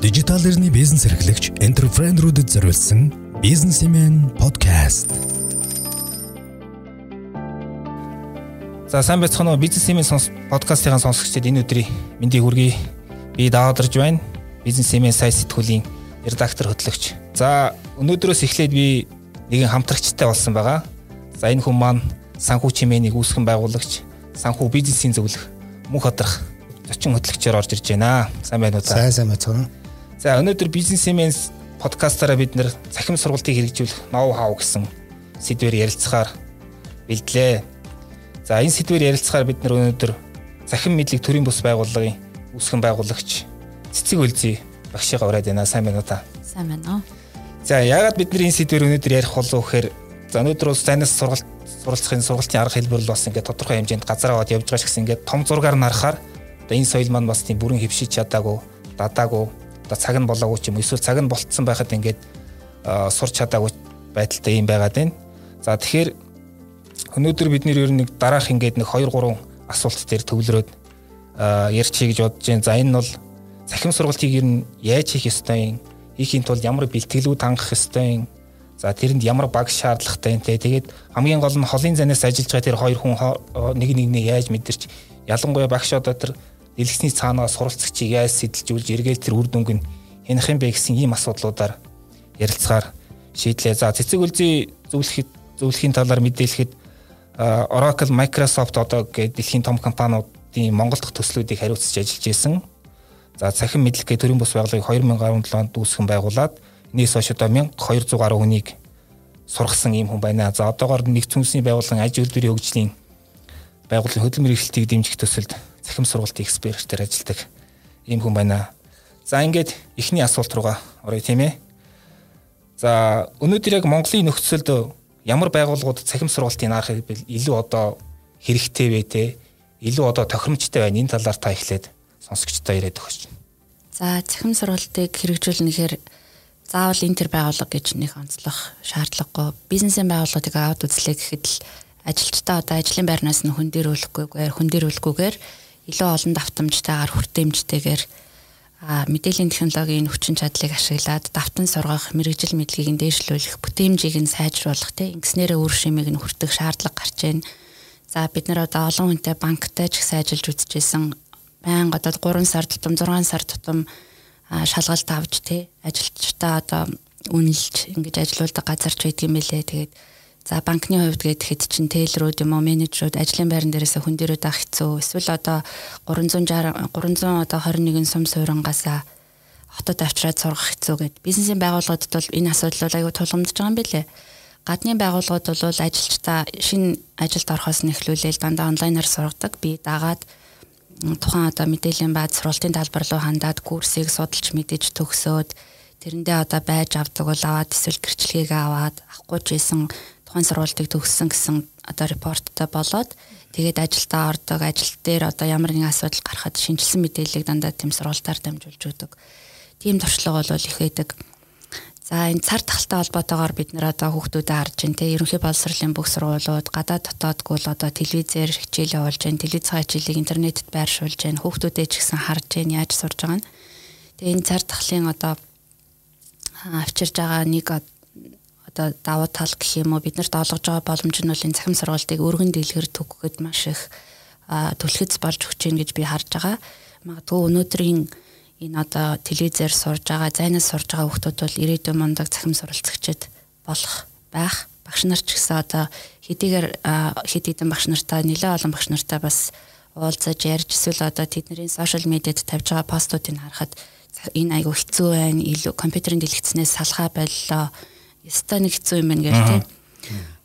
Дижитал эрхний бизнес эрхлэгч энтерпренерүүдэд зориулсан бизнесмен подкаст. За сайн байцгаана уу бизнесмен сонс подкастын сонсогчдод энэ өдрийн мэндийг хүргэе. Би даадарж байна. Бизнесмен сайн сэтгүүлийн редактор хөтлөгч. За өнөөдрөөс эхлээд би нэгэн хамтрагчтай болсон байгаа. За энэ хүн маань санхүү чимээнийг үүсгэн байгуулагч, санхүү бизнесийн зөвлөх мөнх хадрах зочин хөтлөгчөөр орж ирж байна. Сайн байна уу? Сайн сайн байна. За өнөөдөр бизнесмен подкастаараа бид нэр цахим сургалтыг хэрэгжүүлэх ноу хау гэсэн сэдвээр ярилцахаар бэлдлээ. За энэ сэдвээр ярилцахаар бид нар өнөөдөр цахим мэдлэг төрийн бус байгууллагын үүсгэн байгуулагч Цэцэг Үлзий багшигаа ураад байна. Сайн байна уу та? Сайн байна уу. За яагаад бид нар энэ сэдвээр өнөөдөр ярих болов гэхээр за өнөөдөр бас зайнаас сургалт суралцахын сургалтын арга хэлбэр бол бас ингээд тодорхой хэмжээнд газар аваад явж байгаа ч гэсэн ингээд том зургаар нарахаар одоо энэ соёл маань бас тийм бүрэн хөвшиж чадаагүй, дадаагүй, одоо цаг нь болоогүй ч юм эсвэл цаг нь болцсон байхад ингээд сурч чадаагүй байдалтай юм байгаад байна. За тэгэхээр өнөөдөр бид нэр ер нь нэг дараах ингээд нэг 2 3 асуулт дээр төвлөрөөд ярьчихъя гэж бодож байна. За энэ бол цахим сургалтыг ер нь яаж хийх ёстой юм? Хийхийн тулд ямар бэлтгэлүүд хангах ёстой юм? За тэрэнд ямар баг шаардлагатай юм те. Тэгээд хамгийн гол нь холын занаас ажиллаж байгаа тэр хоёр хүн нэг нэгнээ яаж мэдэрч ялангуяа багш одоо тэр дэлгэсний цаанаас суралцагчийг яаж сэтэлжүүлж эргээл тэр үр дүнг нь хянах юм бэ гэсэн ийм асуудлуудаар ярилцгаар шийдлээ. За цэцэг үлзий зөвлөхөд зөвлөхийн талаар мэдээлэхэд Oracle, Microsoft одоо гээд дэлхийн том компаниудын Монгол дахь төслүүдийг хариуцж ажиллаж исэн. За цахим мэдлэгээ төрийн бус байгууллагыг 2017 онд үүсгэн байгуулад нийс хойш одоо 1200 гаруй хүнийг сургасан ийм хүн байна. За одоогоор нэгдсэн үндэсний байгууллагын аж үйлдвэрийн хөгжлийн байгууллагын хөдөлмөр эрхлэлтийг дэмжих төсөлд цахим сургалтын экспертээр ажилладаг ийм хүн байна. За ингээд эхний асуулт руугаа оръё тийм ээ. За өнөөдөр яг Монголын нөхцөлд ямар байгууллагууд цахим сургалтын арга хэлбэл илүү одоо хэрэгтэй вэ те? Илүү одоо тохиромжтой байна. Энэ талаар та эхлээд сонсогчдоо яриад өгөөч. За цахим сургалтыг хэрэгжүүлнэхээр заавал энэ төр байгууллага гэж нэг онцлох шаардлагагүй. Бизнесийн байгууллагыг аваад үзлээ гэхэд л ажилчдаа одоо ажлын байрнаас нь хөндөрүүлэхгүйгээр хөндөрүүлэхгүйгээр илүү олон давтамжтайгаар хүртээмжтэйгээр мэдээллийн технологийн хүчин чадлыг ашиглаад давтан сургах, мэрэгжил мэдлэгийг дээшлүүлэх, бүтээмжийг нь сайжруулах тийм ингэснээрээ үр шимийг нь хүртэх шаардлага гарч байна. За бид нар одоо олон хүнтэй банктай ч ихсэн ажиллаж үзчихсэн байнга одоо 3 сар тутам 6 сар тутам шалгалт авч тий ажилчдаа одоо үнэлж ингэж ажилуулдаг газар ч байдаг юм билэ тэгээд за банкны хувьд гэхэд чинь тейлрүүд юм уу менежерүүд ажлын байран дээрээс хүн дээрээ даах хэцүү. Эсвэл одоо 360 300 одоо 21 сум суурингаасаа хотод авчираад сургах хэцүү гэд. Бизнесийн байгууллагуудад бол энэ асуудал аюу тулгамдж байгаа юм билэ. Гадны байгууллагууд бол ажилчдаа шинэ ажилд орохоос нь эхлүүлээл дандаа онлайнаар сургадаг. Би дагаад тухайн одоо мэдээллийн бааз сургалтын талбар руу хандаад курсыг судалж мэдэж төгсөөд тэрэндээ одоо байж авдаг бол аваад эсвэл гэрчлэгийг аваад авахгүй ч ийсэн тухайн сургалтыг төгссөн гэсэн одоо репорттой болоод тэгээд ажилдаа ордог ажил дээр одоо ямар нэгэн асуудал гарахад шинжилсэн мэдээллийг дандаа тэм сургалтаар дамжуулж өгдөг. Тийм туршлага бол их байдаг. За энэ цар тахалтай холбоотойгоор бид нэр одоо хүүхдүүдэд харж байна те ерөнхий боловсролын бүх сургуулиуд гадаад дотоодгүй л одоо телевизээр хичээл явуулж байна телевизийн хичээлийг интернетэд байршуулж байна хүүхдүүдэд ч гэсэн харж байна яаж сурж байгаа нь тэгээ энэ цар тахлын одоо авчирж байгаа нэг одоо давуу тал гэх юм уу биднэрт олгож байгаа боломж нь бол энэ цахим сургалтыг өргөн дэлгэр төгөхөд маш их түлхэц болж өгч гин гэж би харж байгаа магадгүй өнөөдрийн энэ одоо телевизээр сурж байгаа, зайнаас сурж байгаа хүмүүс бол ирээдүйн мундаг цахим суралцагчид болох байх. Багш нар ч гэсэн одоо хэдийгээр хэд хэдэн багш нартай нэлээд олон багш нартай бас уулзаж ярьж эсвэл одоо тэдний сошиал медиад тавьж байгаа постуудыг харахад энэ айгу хэцүү байна. Илүү компьютерийн дэлгэцнээс салхаа боллоо. Яста нэг хэцүү юм байна гэх тийм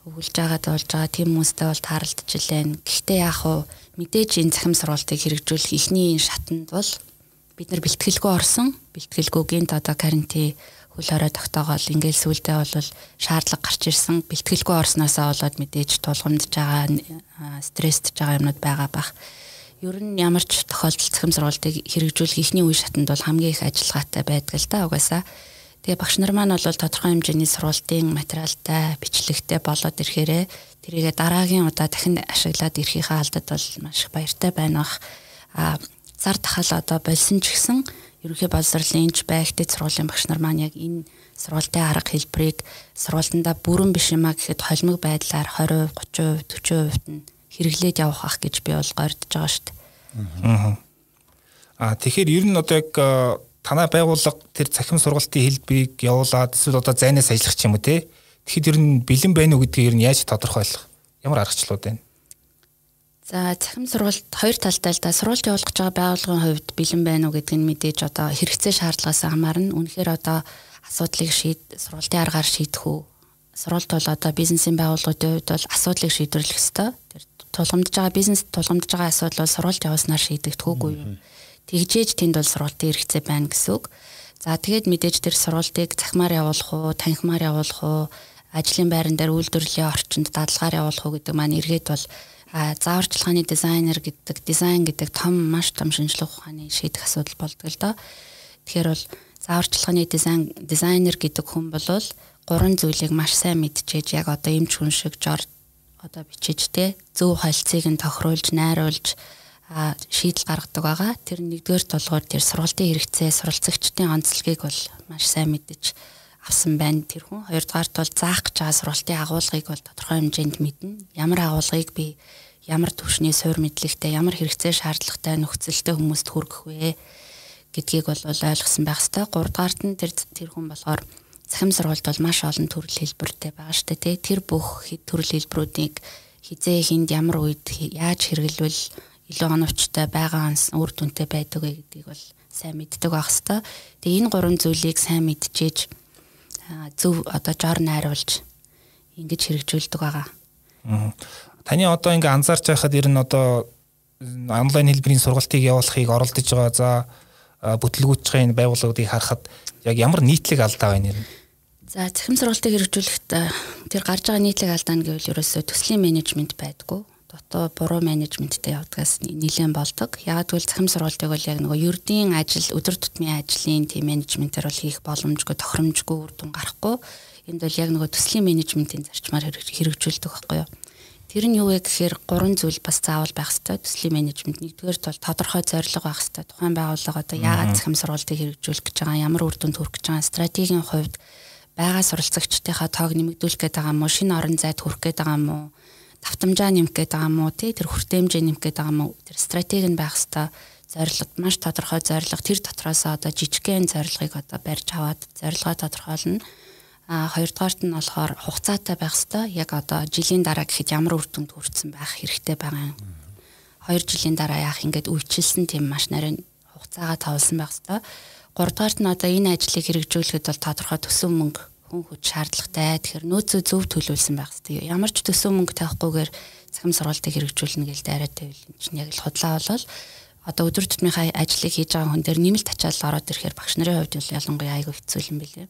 өгүүлж байгаад болж байгаа тийм хүмүүстэй бол тааралдж илэн. Гэхдээ яг хуу мэдээж энэ цахим сургалтыг хэрэгжүүлэх эхний шатанд бол бид нар бэлтгэлгүй орсон. Бэлтгэлгүй гинт одоо карантин хөл орой тогтоогоол ингээл сүулдэ бол шаардлага гарч ирсэн. Бэлтгэлгүй орсноосоо болоод мэдээж тулгамдж байгаа стресстж байгаа юмнууд байгаа бах. Ер нь ямар ч тохиолдолд цэхэм сургалтыг хэрэгжүүлэх ихний үе шатанд бол хамгийн их ажиллагаатай байдаг л да угаасаа. Тэгээ багш нар маань бол тодорхой хэмжээний сургалтын материалтай, бичлэгтэй болоод ирэхээрээ тэрийгэ дараагийн удаа дахин ашиглаад ирэхийнхаа алдад бол маш их баяртай байна бах. А зар тахал одоо болсон ч гэсэн ерөнхий боловсролын энж байгтд сургуулийн багш нар маань яг энэ сургуультай арга хэлбэрийг сургуультандаа бүрэн биш юмаа гэхэд холимог байдлаар 20%, 30%, 40% нь хэрэглээд явах ах гэж би бол гордож байгаа шүү дээ. Аа тэгэхээр ер нь одоо яг танай байгууллага тэр цахим сургалтын хэлбэрийг явуулаад эсвэл одоо зайнаас ажиллах ч юм уу те. Тэгэхэд ер нь бэлэн байна уу гэдгийг ер нь яаж тодорхойлох? Ямар аргачлалууд байна? За цахим сургалт хоёр талтай л да сургалт явуулах гэж байгаа байгууллагын хувьд бэлэн байна уу гэдгийг мэдээж одоо хэрэгцээ шаардлагаас хамаарна. Үнэхээр одоо асуудлыг шийд сургалтын аргаар шийдэх үү? Сургалт бол одоо бизнесийн байгууллагуудын хувьд бол асуудлыг шийдвэрлэх ёстой. Тэр тулгамдж байгаа бизнес тулгамдж байгаа асуудал бол сургалт явуулснаар шийдэгдэх үгүй юу? Тэгжээж тэнд бол сургалтын хэрэгцээ байна гэсэн үг. За тэгээд мэдээж тэр сургалтыг захимаар явуулах уу, танхимаар явуулах уу, ажлын байран дээр үйлдвэрлэлийн орчинд дадлагаар явуулах уу гэдэг маань эргээд бол зааварчилгааны дизайнер гэдэг дизайн гэдэг том маш том шинжилгээ ухааны шийдэх асуудал болдог л доо. Тэгэхээр бол зааварчилгааны дизайн дизайнер гэдэг хүн бол гурван зүйлийг маш сайн мэдчихэж яг одоо эмч хүн шиг жор одоо бичиж те зөв холцыг нь тохируулж найруулж шийдэл гаргадаг байгаа. Тэр нэгдүгээр толгойд тэр сургалтын хэрэгцээ, суралцагчдын онцлогийг бол маш сайн мэдэж авсан байна тэр хүн. Хоёрдугаарт бол заах гэж байгаа сургалтын агуулгыг бол тодорхой хэмжээнд мэднэ. Ямар агуулгыг би ямар төвшний суур мэдлэгтэй, ямар хэрэгцээ шаардлагатай нөхцөлтэй хүмүүст хүргэх вэ гэдгийг бол ойлгосон байх ёстой. Гуравдугаарт нь тэр тэр хүн болохоор цахим сургалт бол маш олон төрөл хэлбэртэй байгаа шүү дээ. Тэр бүх төрөл хэлбэрүүдийг хизээ хинд ямар үед яаж хэрэглэвэл илүү оновчтой байгаа үр дүнтэй байдаг вэ гэдгийг бол сайн мэддэг байх хэвээр. Тэгээ энэ гурван зүйлийг сайн мэдчихэж зөв одоо жор найруулж ингэж хэрэгжүүлдэг байгаа. Таны одоо ингээ анзаарч байхад ер нь одоо онлайн хэлбэрийн сургалтыг явуулахыг оролдож байгаа за байгаа энэ байгууллагуудыг харахад яг ямар нийтлэг алдаа байна юм? За цахим сургалтыг хэрэгжүүлэхэд тэр гарч байгаа нийтлэг алдаа нь гэвэл ерөөсөө төслийн менежмент байдгүй дотоо буруу менежменттэй явдгаас нэлээд болдог. Яг тэгвэл цахим сургалтыг бол яг нөгөө ердийн ажил өдөр тутмын ажлын тийм менежментээр бол хийх боломжгүй тохиромжгүй үр дүн гарахгүй. Энд бол яг нөгөө төслийн менежментийн зарчмаар хэрэгжүүлдэг байхгүй юу? Тэр нь юу вэ гэхээр гурван зүйл бас заавал байх хэрэгтэй. Төслийн менежмент нэгдүгээр бол тодорхой зорилго байх хэрэгтэй. Тухайн байгууллага одоо яагаад захим сургалтыг хэрэгжүүлэх гэж байгаа, ямар үр дүнд хүрэх гэж байгаа, стратегийн хувьд байгаа суралцагчдынхаа тоог нэмэгдүүлэх гээд байгаа мó, шинэ орон зайд хүрэх гээд байгаа мó, давтамжаа нэмэх гээд байгаа мó, тий тэр хүртээмжээ нэмэх гээд байгаа мó, тэр стратеги нь байх хэрэгтэй. Зорилго маш тодорхой зорилго тэр дотроос одоо жижигхэн зорилгыг одоо барьж аваад зорилгоо тодорхойлно А хоёрдугаарт нь болохоор хугацаатай байх хэвээр яг одоо жилийн дараа гэхэд ямар үр дүнд хүрсэн байх хэрэгтэй байгаа юм. Хоёр жилийн дараа яах ингээд үйлчилсэн тийм маш нарийн хугацаагаа тавлсан байх хэвээр. Гуравдугаарт нь одоо энэ ажлыг хэрэгжүүлэхэд бол тодорхой төсөн мөнгө хүн хүч шаардлагатай. Тэгэхээр нөөцөө зөв төлөвлөсөн байх хэвээр. Ямар ч төсөн мөнгө тавихгүйгээр цахим сургалтыг хэрэгжүүлнэ гэж дайраад байвал энэ чинь яг л худлаа болол одоо өдөр тутмынхаа ажлыг хийж байгаа хүн дээр нэмэлт ачаал ороод ирэхээр багш нарын хувьд бол ялангуяа айгүй хэцүү юм билээ.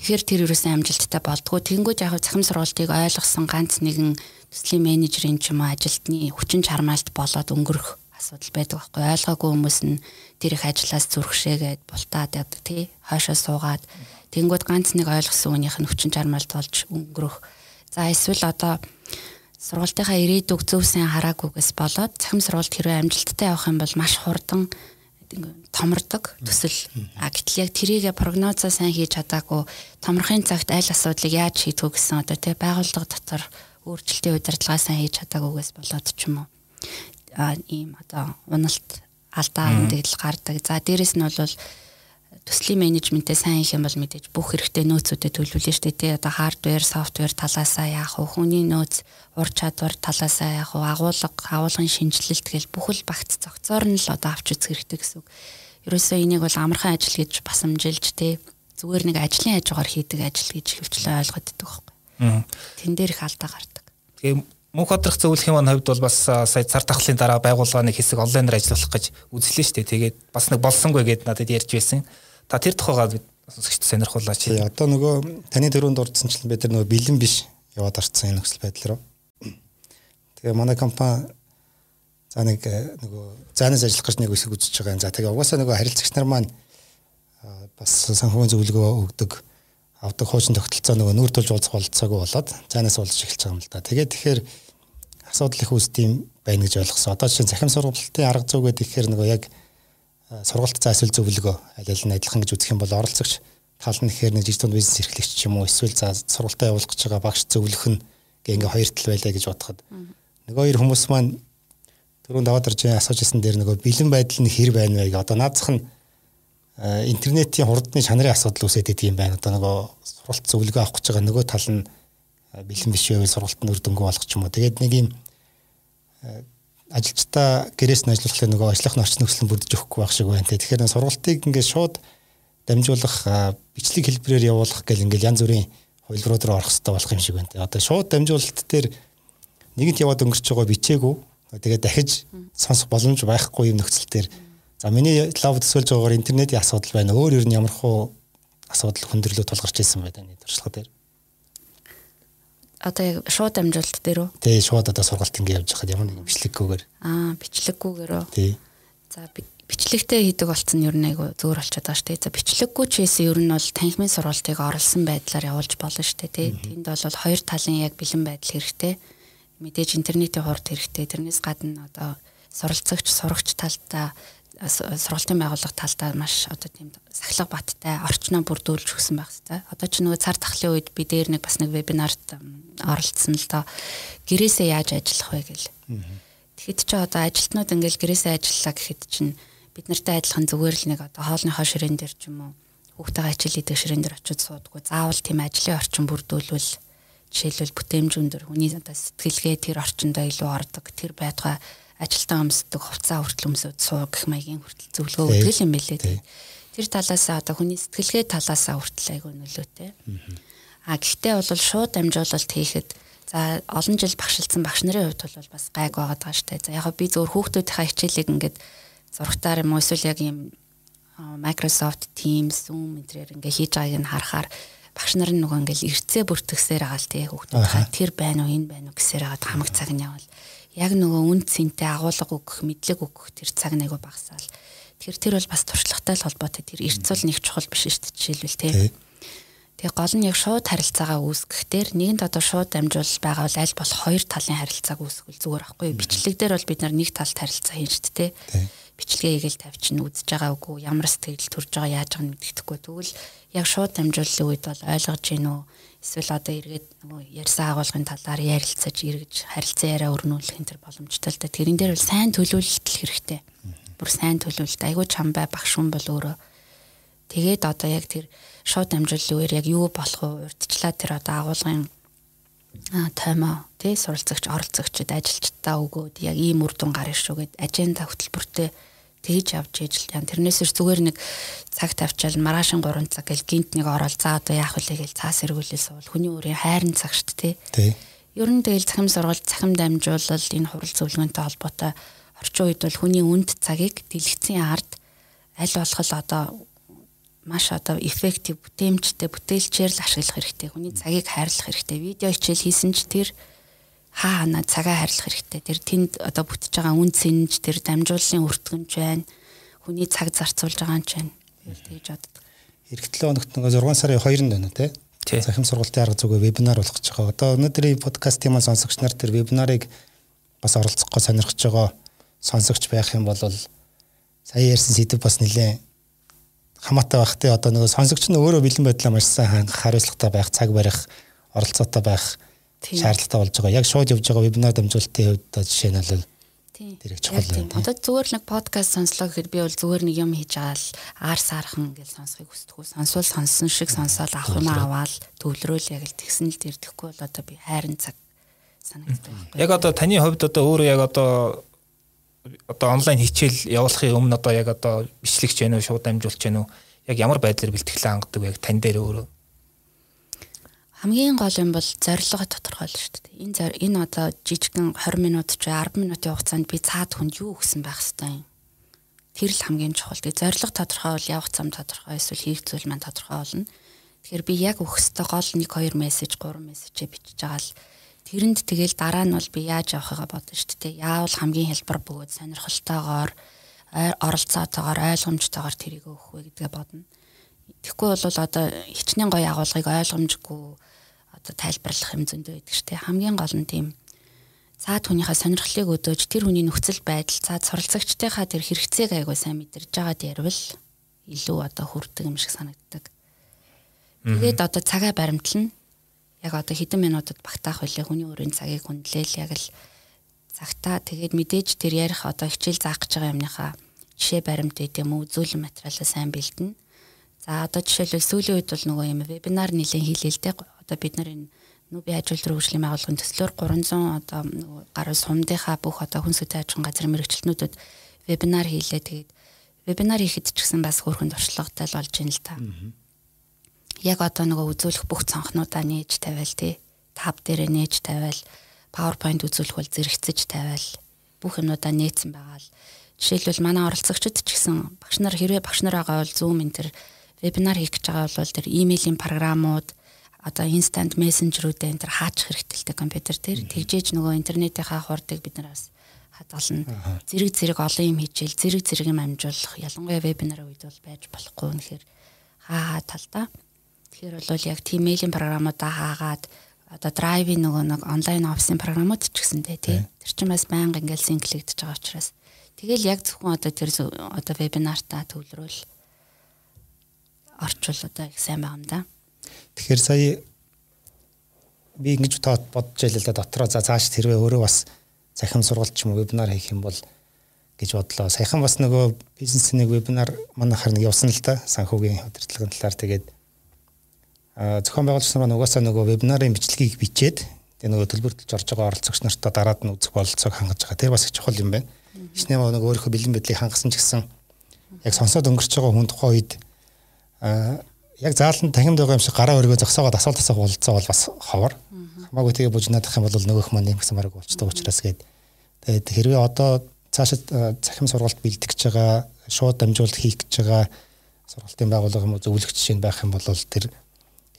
Тэгэхээр тэр юусэн амжилттай болдгоо. Тэнгүүд яг захим сургалтыг ойлгосон ганц нэгэн төслийн менежерийн ч юм уу ажилтны хүчин чармаалт болоод өнгөрөх асуудал байдаг байхгүй ойлгоогүй хүмүүс нь тэр их ажлаас зүрхшээгээд бултаад яд тий хойшоо суугаад тэнгүүд ганц нэг ойлгосон хүнийх нь хүчин чармаалт болж өнгөрөх за эсвэл одоо сургалтынхаа ирээдүг зөв сайн хараагүйгээс болоод цахим сургалт хэрэг амжилттай явах юм бол маш хурдан томордог төсөл. А гэтэл яг тэрийг прогнозоо сайн хийж чадаагүй томрохын цагт аль асуудлыг яаж шийдэх гэсэн одоо тий байгууллага дотор өөрчлөлтийн удирдлагаа сайн хийж чадаагүйгээс болоод ч юм уу а ийм одоо уналт алдаа мэдээлэл гардаг. За дээрэс нь бол төслийн менежментээ сайн их юм бол мэдээж бүх хэрэгтэй нөөцүүдэд төлөвлөж штэ тий одоо хардвер, софтвер талаасаа яах вэ? Хүний нөөц, ур чадвар талаасаа яах вэ? Агуулга, агуулгын шинжилэлт гэл бүхэл багц цогцоор нь л одоо авч үзэх хэрэгтэй гэсэн үг. Ерөөсөө энийг бол амархан ажил гэж басамжилж тий зүгээр нэг ажлын хажуугаар хийдэг ажил гэж хөвчлөө ойлгоод идэх байхгүй. Тэн дээр их алдаа гардаг. Тэгээ мөнх ходрох зөвлөхийн маань хувьд бол бас сая цар тахлын дараа байгууллагын хэсэг онлайнаар ажиллах гэж үзлээ шүү дээ. Тэгээд бас нэг болсонгүй гэдээ надад ярьж байсан. Та тэр тухайгаа сонсогчд сонирхуулаач. Тий, одоо нөгөө таны дөрөнд дурдсанчлан бид нар нөгөө бэлэн биш яваад орцсон энэ нөхцөл байдал руу. Тэгээ манай компани за нэг э, нөгөө зайнаас ажиллах гэж нэг хэсэг үзэж байгаа юм. За тэгээ угаасаа нөгөө харилцагч нар маань бас санхүүгийн зөвлөгөө өгдөг авдаг хуучин тогтолцоо нөгөө нүүр тулж уулзах болцоогүй болоод зайнаас уулзах эхэлж байгаа юм л да. Тэгээд тэгэхээр асуудал их үүсдэм байна гэж ойлгосон. Одоо чинь захим сургалтын арга зүй гэдэг ихээр нөгөө яг сургалт заа эсвэл зөвлөгөө аль аль нь адилхан гэж үзэх юм бол оролцогч тал нь ихээр нэг жижиг дунд бизнес эрхлэгч ч юм уу эсвэл за сургалтаа явуулах гэж байгаа багш зөвлөх нь гэх ингээ хоёр тал байлаа гэж бодоход нөгөө хоёр хүмүүс маань түрүүнд даваад ирж асууж исэн дээр нөгөө бэлэн байдал нь хэр байна вэ гэх одоо наадах нь интернетийн хурдны чанарын асуудал үүсээд идэг юм байна. Одоо нөгөө сургалт зөвлөгөө авах гэж байгаа нөгөө тал нь бэлэн биш байвал сургалт нь үр дүнгүй болох ч юм уу. Тэгээд нэг юм ажилчдаа гэрээс нь ажиллахлаа нөгөө ажлынхны орчин нөхцөл нь бүрдэж өгөхгүй байх шиг байна. Тэгэхээр сургалтыг ингээд шууд дамжуулах бичлэг хэлбэрээр явуулах гэл ингээд янз бүрийн хувилбарууд руу орох хэрэгтэй болох юм шиг байна. Одоо шууд дамжуулалт дээр нэгэнт яваад өнгөрч байгаа бичээгүй. Тэгээд дахиж сонсох боломж байхгүй юм нөхцөл төр. За миний лав төсөөлж байгаагаар интернетийн асуудал байна. Өөр өөр нь ямар хуу асуудал хүндрэлөө тулгарч ирсэн байна туршлага дээр одоо яг шууд амжилт дээр үү? Тий, шууд одоо сургалт ингэ явж байхад ямар нэгэн бичлэггүйгээр. Аа, бичлэггүйгээр үү? Тий. За бичлэгтэй хийдэг болсон нь ер нь айгу зөөр болчиход байгаа шүү дээ. За бичлэггүй ч гэсэн ер нь бол танхимын сургалтыг орлсон байдлаар явуулж болно шүү дээ. Тий. Тэнд бол хоёр талын яг бэлэн байдал хэрэгтэй. Мэдээж интернетийн хурд хэрэгтэй. Тэрнээс гадна одоо суралцагч, сурагч талдаа сургалтын байгууллага талдаа маш одоо тийм сахилга баттай орчноо бүрдүүлж өгсөн байх хэрэгтэй. Одоо ч нөгөө цар тахлын үед би дээр нэг бас нэг вебинарт оролцсон л доо гэрээсээ яаж ажиллах вэ гэл. Тэгэхэд ч одоо ажилтнууд ингээл гэрээсээ ажиллаа гэхэд чинь бид нартай адилхан зүгээр л нэг одоо хоолныхоо ширээн дээр ч юм уу хүүхдтэйгээ ажил хийдэг ширээн дээр очиж суудгүй заавал тийм ажлын орчин бүрдүүлвэл жишээлбэл бүтээмжүүн дээр хүний одоо сэтгэлгээ тэр орчиндөө илүү ордог тэр байтугай ажилтан өмсдөг хувцас хүртэл өмсөд суу гэх маягийн хүртэл зөвлөгөө өгдөг юм билээ. Тэр талаас одоо хүний сэтгэлгээ талаас хүртэл айгүй нөлөөтэй. А гэхдээ бол шууд амжуулалт хийхэд за олон жил багшилсан багш нарын хувьд бол бас гайг байгаад байгаа штэ. За яг би зөвөр хүүхдүүдийнхаа хичээлийг ингээд зургатаар юм уу эсвэл яг юм Microsoft Teams, Zoom энтрээр ингээ хийж байгааг нь харахаар багш нар нөгөө ингээл эртцээ бүртгэсээр байгаа л тий хүүхдүүд тэр байна уу энэ байна уу гэсээр хагаад хамаг цаг нь явал яг нөгөө үн цэнтэй агуулга өгөх, мэдлэг өгөх тэр цаг нэг багасаал. Тэр тэр бол бас туршлагатай холбоотой. Тэр эрцүүл нэг чухал биш шүү дээ жишээлбэл тий. Тэгээ гол нь яг шууд харилцаагаа үүсгэхтэр нэгэнд одоо шууд дамжуул байгаа бол аль болох хоёр талын харилцааг үүсгэл зүгээр байхгүй? Бичлэг дээр бол бид нар нэг талд харилцаа хийн шүү дээ тий. Бичлэгээ игээл тавьчихна үзэж байгаа үгүй ямар сэтгэл төрж байгаа яаж байгааг мэддэхгүй. Тэгвэл яг шууд дамжууллын үед бол ойлгож гин үү? Эсвэл одоо эргээд нөгөө ярьсан агуулгын талаар ярилцаж эргэж харилцан яриа өрнүүлэх энэ төр боломжтой л да. Тэрэн дээр бол сайн төлөвлөлт хэрэгтэй. Бүр сайн төлөвлөлт. Айгуу чамбай багш хүн бол өөрөө тэгээд одоо яг тэр шууд амжилтын үеэр яг юу болох вэ? Урдчлаа тэр одоо агуулгын тоймоо тий суралцагч оролцогчд ажилчдаа өгөөд яг ийм үр дүн гарна шүү гэд аженда хөтөлбөртэй тэгж явж ээж л яа. Тэрнээс зүгээр нэг цаг тавьчаал маргаашин 3 цаг гэл гинт нэг орол за одоо яах вэ гэж цаас эргүүлэл суул. Хүний өөрийн хайрын цаг шүү дээ. Тий. Ер нь тэгэл цахим сургалт, цахим дамжуулал энэ хурал зөвлөгөөнтэй холбоотой орчин үед бол хүний үнд цагийг дэлгэцийн ард аль болох одоо маш одоо эффектив бүтээмжтэй бүтээлчээр л ашиглах хэрэгтэй. Хүний цагийг хайрлах хэрэгтэй. Видео хичээл хийсэн ч тэр хаа ханаа цагаа харьлах хэрэгтэй. Тэр тэнд одоо бүтэж байгаа үн цэнж тэр дамжууллын өртгөнж байна. Хүний цаг зарцуулж байгаа юм чинь тэгж боддог. 7 хоногт нэг 6 сарын 2-нд байна тий. Захим сургалтын арга зүгөө вебинар болох гэж байгаа. Одоо өнөөдрийн подкастын маань сонсогч нар тэр вебинарыг бас оролцохгоо сонирхож байгаа сонсогч байх юм бол сая ярьсан сэдв бас нэлээ хамаатай байх тий. Одоо нөгөө сонсогч нь өөрөө бэлэн байдлаа маш сайн хариуцлагатай байх, цаг барих, оролцоотой байх шаардлагатай болж байгаа. Яг шууд явж байгаа вебинар дамжуулалтын хувьд жишээ нь бол тэр их чухал байна. Одоо зүгээр л нэг подкаст сонслоо гэхэд би бол зүгээр нэг юм хийж л аар саархан гэж сонсхийг хүсдэггүй. Сонсвол сонссон шиг сонсоод авах юм аваад төвлөрөөл яг л тэгсэн л тэр тэгэхгүй бол одоо би хайрын цаг санагддаг байхгүй. Яг одоо таны хувьд одоо өөрөө яг одоо одоо онлайн хичээл явуулахын өмнө одоо яг одоо бичлэгч байна уу шууд дамжуулж байна уу? Яг ямар байдлаар бэлтгэлээ хангадаг вэ? Яг тань дээр өөрөө хамгийн гол юм бол зорилго тодорхойлно шүү дээ. Энэ энэ одоо жижигхэн 20 минут ч 10 минутын хугацаанд би цаад хүнд юу өгсөн байх хэвээр юм. Тэр л хамгийн чухал. Тэгээ зорилго тодорхой бол явах зам тодорхой эсвэл хийх зүйл маань тодорхой болно. Тэгэхээр би яг өгөхтэй гол 1 2 мессеж 3 мессежээ бичиж байгаа л тэрэнд тэгэл дараа нь бол би яаж явахыгаа бодно шүү дээ. Яавал хамгийн хэлбэр бөгөөд сонирхолтойгоор оролцоотойгоор ойлгомжтойгоор тэрийг өгөх вэ гэдгээ бодно. Тэгэхгүй бол одоо хичнээн гоё агуулгыг ойлгомжгүй одоо тайлбарлах юм зөндөө байдаг шүү дээ. Хамгийн гол нь тийм цаад хүнийхээ сонирхлыг өдөөж тэр хүний нөхцөл байдал цаад суралцагчдынхаа тэр хэрэгцээг айгуу сайн мэдэрж байгаад ярил илүү одоо хүрдэг юм шиг санагддаг. Тэгээд одоо цагаа баримтлна. Яг одоо хэдэн минутад багтаах байлаа хүний өрийн цагийг хүндлээл яг л цагтаа тэгээд мэдээж тэр ярих одоо хичээл заах гэж байгаа юмныхаа жишээ баримт гэдэг юм уу үзүүлэн материалаа сайн бэлдэнэ. За одоо жишээлбэл сүүлийн үед бол нөгөө юм вебинар нэлээд хийлээлтэй. Одоо бид нар энэ нүби аж үйлдвэр хөгжлийн байгууллагын төслөөр 300 одоо гаруй сумдынхаа бүх одоо хүн сүтэ аж ахуйн газрын мэрэгчлэнүүдэд вебинар хийлээ. Тэгээд вебинар хийхэд ч гэсэн бас хөөрхөн туршлагатай л болж байна л та. Яг одоо нөгөө үзүүлэх бүх цонхнуудаа нээж тавиал тий. Таб дээрээ нээж тавиал PowerPoint үзүүлэх бол зэрэгцэж тавиал бүх юмудаа нээсэн байгаа л жишээлбэл манай оролцогчид ч гэсэн багш нар хэрвээ багш нар байгаа бол Zoom энэ төр вебинар хийх гэж байгаа бол тэр имэйлийн програмууд одоо instant messenger-үүдээ энэ төр хаачих хэрэгтэйтэй компьютер дээр тэгжээж нөгөө интернетийнхаа хурдыг бид нар бас хадгална. Зэрэг зэрэг олон юм хийчихэл зэрэг зэрэг юм амжуулах ялангуяа вебинарын үед бол байж болохгүй нөхөр хаа хаа талдаа. Тэгэхээр бол яг тийм мэйлийн програмуудаа хаагаад одоо драйвын нөгөө нэг онлайн офисын програмууд ч гэсэндээ тий. Тэр чинь бас байнга ингээл синклэгдэж байгаа учраас тэгэл яг зөвхөн одоо тэр одоо вебинартаа төвлөрүүл орчвол одоо их сайн байгаа юм да. Тэгэхээр сая би ингэж бодож байлаа л да дотроо за цааш хэрвээ өөрөө бас захим сургалт ч юм уу вебинар хийх юм бол гэж бодлоо. Саяхан бас нөгөө бизнесийн нэг вебинар манайхаар нэг явсан л да санхүүгийн удирдлагын талаар тэгээд зохион байгуулагч нар угаасаа нөгөө вебинарын бичлэгийг бичээд тэгээ нөгөө төлбөртөлж орж байгаа оролцогч нартаа дараад нь үзэх бололцоог хангаж байгаа. Тэр бас их чухал юм байна. Хичнээн нөгөө өөрийнхөө бэлэн байдлыг хангасан ч гэсэн яг сонсоод өнгөрч байгаа хүн тухайн үед яг зааланд тахимд байгаа юм шиг гараа өргөө зогсоогоод асуулт асуух болцоо бол бас ховор. Хамаагүй тэгээ бужнаадах юм бол нөгөөх маань юм гэсэн мараг болчтой учраас гээд. Тэгээд хэрвээ одоо цаашаа захим сургалт бэлтгэж байгаа шууд дамжуулалт хийх гэж байгаа сургалтын байгууллага юм уу зөвлөгч жишээ байх юм бол тэр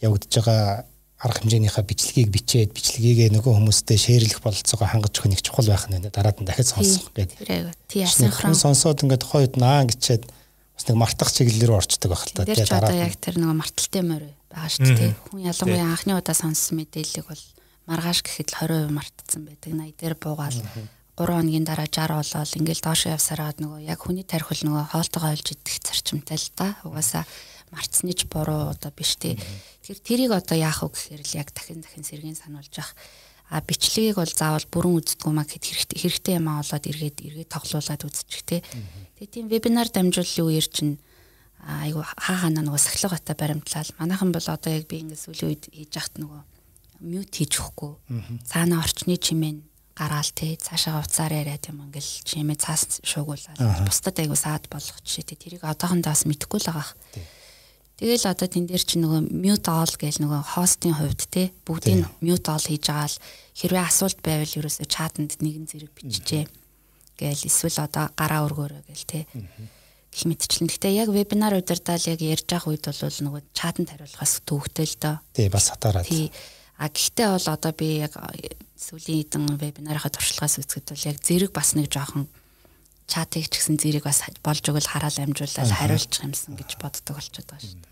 явагдаж байгаа арга хэмжээнийхээ бичлэгийг бичээд бичлэгийг нөгөө хүмүүстэй шеэрлэх бололцоогоо хангаж өгөх нэг чухал байх нь дараад нь дахиад сонсох гэдэг. Тий асинхрон. Сонсоод ингээд тухайд наа гэчээд нэг мартах чиглэл рүү орчдөг байх л та. Тэгээ дараа яг тэр нөгөө марталтай морь байгаа шүү дээ. Хүн ялангуяа анхны удаа сонссон мэдээллийг бол маргааш гэхэд л 20% мартцсан байдаг. 80 дээр буугаал 3 хоногийн дараа 60 болоод ингээл доош явсараад нөгөө яг хүний тархил нөгөө хоолтойгоо олж идэх зарчимтай л та. Угаасаа марцны ч буруу одоо биш тий. Тэгэхээр тэрийг одоо яах вэ гэхээр л яг дахин дахин сэргийн сануулж явах а бичлэгийг бол заавал бүрэн үздэггүй маа гэхэд хэрэгтэй хэрэгтэй юм аа болоод эргээд эргээд тоглуулад үзчих тий. Тэгээ тийм вебинар дамжууллын үеэр чинь айгу хаа ханаа нөгөө сахилгатай баримтлал. Манайхан бол одоо яг би ингээд сүүлийн үед хийж яхад нөгөө мьют хийж өгөхгүй. Цаана орчны чимээ гараал тий цаашаа уцаар яриад юм ингээл чимээ цаас шуугуулаад бусдад айгу саад болох жишээ тий тэрийг одоохондоо бас мэдэхгүй л байгаа. Тэгэл одоо тэн дээр чи нөгөө mute all гэж нөгөө хостын хувьд те бүгдийг mute all хийж байгаа л хэрвээ асуулт байвал ерөөсөө чатанд нэгэн зэрэг биччихээ гээл эсвэл одоо гараа өргөөрэй гээл те гэх мэтчлэн. Гэхдээ яг вебинар удирдаал яг ярьж байгаа үед бол нөгөө чатанд хариулахаас төвөгтэй л доо. Тий бас хатаараад. Тий. А гэхдээ бол одоо би яг сүүлийн хэдэн вебинарынхаа туршлагаас үзэхэд бол яг зэрэг бас нэг жоохон чатыг ч гэсэн зэрэг бас болж өгөл хараал амжуулаад хариулчих юмсан гэж боддог болчиход байгаа шүү дээ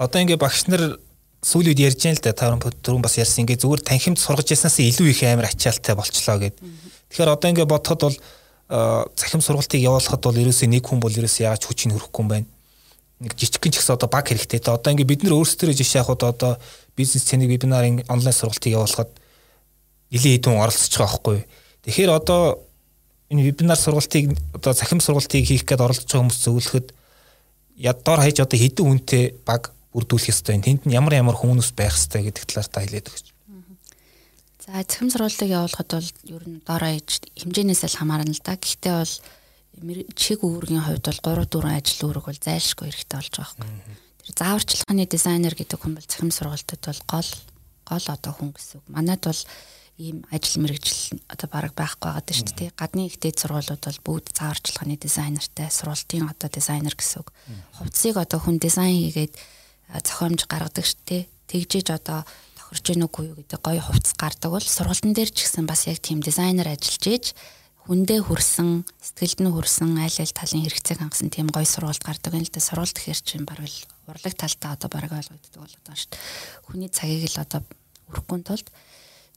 одоо ингээ багш нар сүүлийн үед ярьж байгаа л да таврын түрүүн бас ярьсан ингээ зүгээр танхимд сургаж яснаас илүү их амар ачаалттай болчлоо гэд. Тэгэхээр одоо ингээ бодоход бол захим сургалтыг явуулахад бол ерөөсөө нэг хүн бол ерөөсөө яаж хүчийг хөрөхгүй юм байна. Нэг жижигхэн ч гэсэн одоо баг хэрэгтэй. Одоо ингээ бид нар өөрсдөө жишээ авахд одоо бизнес цэнийг вебинарын онлайн сургалтыг явуулахад нэлээд хэдэн оролцож байгаа байхгүй. Тэгэхээр одоо энэ вебинар сургалтыг одоо захим сургалтыг хийх гээд оролцож байгаа хүмүүс зөвлөхөд яддор хаяж одоо хэдэн үнэтэй баг бүрдүүлэх ёстой. Тэнд нь ямар ямар хүмүүс байх ёстой гэдэг талаар та хэлээд өгч. За цэхэм сургалтыг явуулахад бол ер нь доороо хэмжээнээс л хамаарна л да. Гэхдээ бол чиг үүргийн хувьд бол 3 4 ажил үүрэг бол зайлшгүй хэрэгтэй болж байгаа байхгүй. Тэр зааварчилгааны дизайнер гэдэг хүн бол цэхэм сургалтад бол гол гол одоо хүн гэсэн үг. Манайд бол ийм ажил мэрэгжил одоо баг байхгүй байгаа шүү дээ. Гадны их дээд сургуулиуд бол бүгд зааварчилгааны дизайнертай, сургалтын одоо дизайнер гэсэн үг. Хувцсыг одоо хүн дизайн хийгээд зохиомж гаргадаг шүү дээ. Тэгжээж одоо тохирч гэнэ үгүй юу гэдэг гоё хувцас гардаг бол сургалтын дээр ч гэсэн бас яг тийм дизайнер ажиллаж ийж хүндээ хүрсэн, сэтгэлд нь хүрсэн айл айл талын хэрэгцээг хангасан тийм гоё сургалт гардаг юм л да. Сургалт гэхэр чинь баг л урлаг талтаа одоо баг ойлгогддог болоод байгаа шүү дээ. Хүний цагийг л одоо өрөхгүй тулд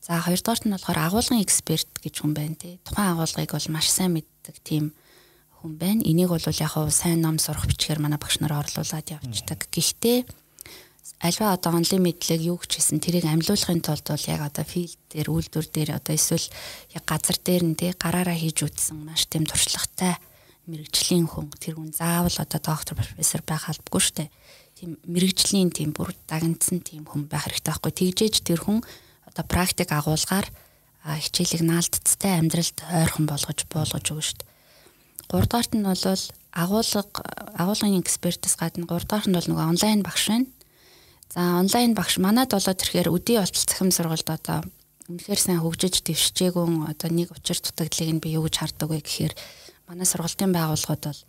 За хоёрдугаарт нь болохоор агуулгын эксперт гэж хүн байна тий. Тухайн агуулгыг бол маш сайн мэддэг тийм хүн байна. Энийг бол яг хав сайн ном сурах бичгээр манай багш нар орлуулад явчихдаг. Гэхдээ альва одоо онлын мэдлэг юу гэж хэлсэн тэрийг амьлуулахын тулд бол яг одоо филд дээр үйлдвэр дээр одоо эсвэл яг газар дээр нь тий гараараа хийж үтсэн маш тийм туршлагатай мэрэгжлийн хүн тэр хүн заавал одоо доктор профессор байх албагүй дээ. Тийм мэрэгжлийн тийм бүр дагнцсан тийм хүн байх хэрэгтэй байхгүй. Тэгжээж тэр хүн одоо практик агуулгаар хичээлийг наалтцтай амьдралд ойрхон болгож буулгаж өгнө шүү дээ. Гуравдугаарт нь бол агуулга агуулгын экспертээс гадна гуравдугаарт нь бол нөгөө онлайн багш байна. За онлайн багш манад болоод ирэхээр өдий болтол цахим сургалт одоо үнэхээр сайн хөгжиж дэвшижээгүй одоо нэг учир дутагдлыг нь би юу гэж хардаг вэ гэхээр манай сургалтын байгууллагууд бол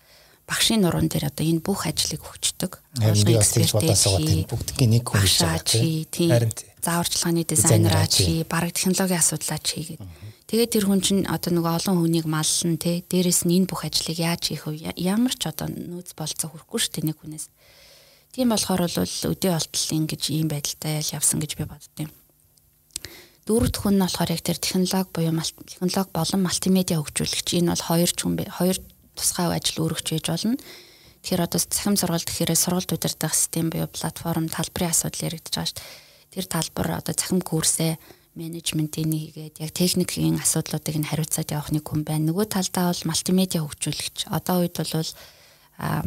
багшийн нуруунд дээр одоо энэ бүх ажлыг өгчдөг. Агуулгын экспертийн бүгдгийн нэг хүн хийж байгаа зааварчилгааны дизайнер аач хий, бараг технологийн асуудал аач хий гэдэг. Тэгээд тэр хүн чинь одоо нөгөө олон хүнийг маллан те дээрэс нь энэ бүх ажлыг яаж хийх вэ? Ямар ч одоо нөөц болцоо хүрхгүй шүү дээ нэг хүнээс. Тийм болохоор бол өдөө олтол ингэж ийм байдалтай явсан гэж би боддیں۔ Дөрөвд хүн нь болохоор яг тэр технологи буюу технологи болон мультимедиа хөгжүүлэгч энэ бол хоёр хүн хоёр тусгай ажил өргөж хийж болно. Тэгэхээр одоо цахим сургалт гэхээр сургалт удирдах систем буюу платформ талбарын асуудал яригдж байгаа шүү дээ тэр талбар одоо цахим курсээ менежментийн хийгээд яг техникийн асуудлуудыг нь хариуцаад явах нэг хүн байна. Нөгөө талдаа бол мультимедиа хөгжүүлэгч. Одоо үед бол а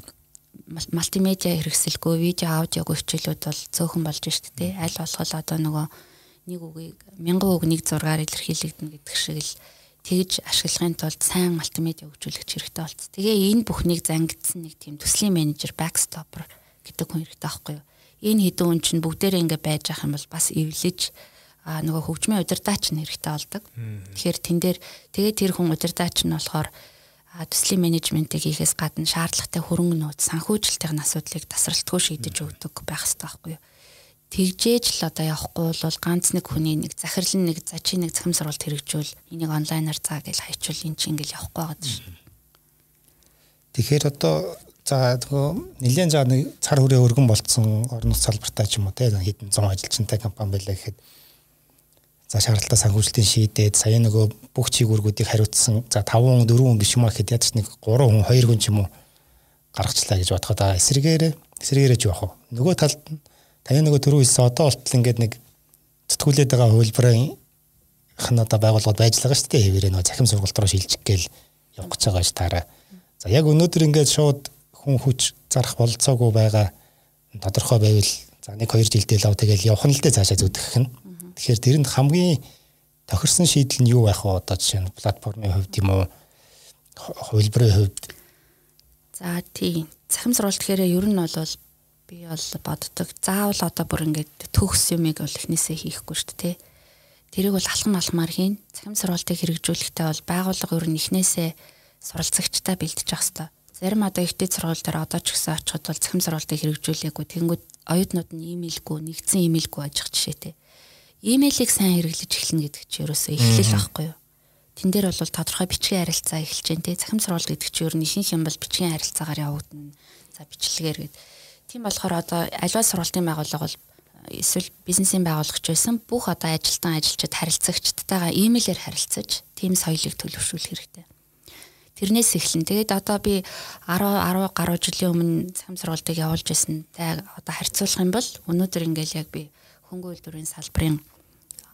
мультимедиа хэрэгсэлгүй видео аудиог хичээлүүд бол цөөхөн болж штэ тий. Аль болох одоо нөгөө нэг үгийг мянган үг нэг зургаар илэрхийлэгдэнэ гэдэг шиг л тэгж ашиглахын тулд сайн мультимедиа хөгжүүлэгч хэрэгтэй болц. Тэгээ энэ бүхнийг зангидсан нэг тийм төслийн менежер backstopper гэдэг хүн хэрэгтэй байхгүй юу? энэ хэдэн хүн чинь бүгдээрээ ингэ байж ах юм бол бас эвлэж а нөгөө хөгжмийн удирдаач нь хэрэгтэй болдог. Тэгэхээр тэн дээр тэгээ тэр хүн удирдаач нь болохоор төслийн менежментийг хийхээс гадна шаардлагатай хөрөнгө нөөц санхүүжилтийн асуудлыг тасралтгүй шийдэж өгдөг байх хэрэгтэй байхгүй юу? Тэгжээж л одоо явахгүй бол ганц нэг хүний нэг захирлан нэг за чи нэг захим сургалт хэрэгжүүл энийг онлайнаар заа гэж хайчвал эн чинь ингээл явахгүй байгаа шүү. Тэгэхээр одоо За нөгөө нэлээд жаа нэг цар хүрээ өргөн болцсон орон нутгийн салбартай ч юм уу те хэдэн зуун ажилчинтай компани байлаа гэхэд за шаардлагатай санхүүжилтийн шийдээд сая нөгөө бүх чигүүргүүдийг хариуцсан за 5 хүн 4 хүн биш юм аа гэхэд ядч нэг 3 хүн 2 хүн ч юм уу гаргачлаа гэж бодоход аа эсрэгээрээ эсрэгээрээ ч явах. Нөгөө талд нь таны нөгөө төрөө хэлсэн одоо болтол ингээд нэг зүтгүүлээд байгаа хувилбарын хан одоо байгууллагууд байж байгаа шүү дээ. Хэвээрээ нөгөө захим сургалт руу шилжих гээл явах гэж байгаа ш таараа. За яг өнөөдөр ингээд шууд хүн хүч зарах болцоогүй байгаа тодорхой байвал за 1 2 жилдээ лав тэгэл явах нь л дээ цаашаа зүтгэх нь. Тэгэхээр тэрэнд хамгийн тохирсон шийдэл нь юу байх вэ? Одоо жишээ нь платформын хувьд юм уу? Хувилбарын хувьд. За тийм цахим сургалт гэхээр ер нь бол би бол боддог. Заавал одоо бүр ингээд төгс юмыг бол эхнээсээ хийхгүй шүү дээ тэрийг бол алхам алхмаар хийн. Цахим сургалтыг хэрэгжүүлэхдээ бол байгууллага ер нь эхнээсээ суралцагчтай бэлдэж явах хэрэгтэй Зарим одоо ихтэй сургууль дээр одоо ч гэсэн очиход бол цахим сургалтыг хэрэгжүүлээгүй. Тэнгүүд оюутнууд нь имэйлгүй, нэгдсэн имэйлгүй ажих жишээтэй. Имэйлийг сайн хэрэглэж эхэлнэ гэдэг чинь ерөөсөө эхлэл байхгүй юу? Тэн дээр бол тодорхой бичгийн харилцаа эхэлж дээ. Тэ цахим сургууль гэдэг чинь ер нь ихэнх юм бол бичгийн харилцаагаар явагдана. За бичлэгээр гээд. Тийм болохоор одоо аливаа сургалтын байгууллага бол эсвэл бизнесийн байгууллагч байсан бүх одоо ажилтан ажилчид харилцагчдтайгаа имэйлээр харилцаж тийм соёлыг төлөвшүүлэх хэрэгтэй. Тэрнээс эхлэн. Тэгээд одоо би 10 10 гаруй жилийн өмнө цам сургалтыг явуулж байсан. Тэ одоо харьцуулах юм бол өнөөдөр ингээл яг би хөнгө үйлдвэрийн салбарын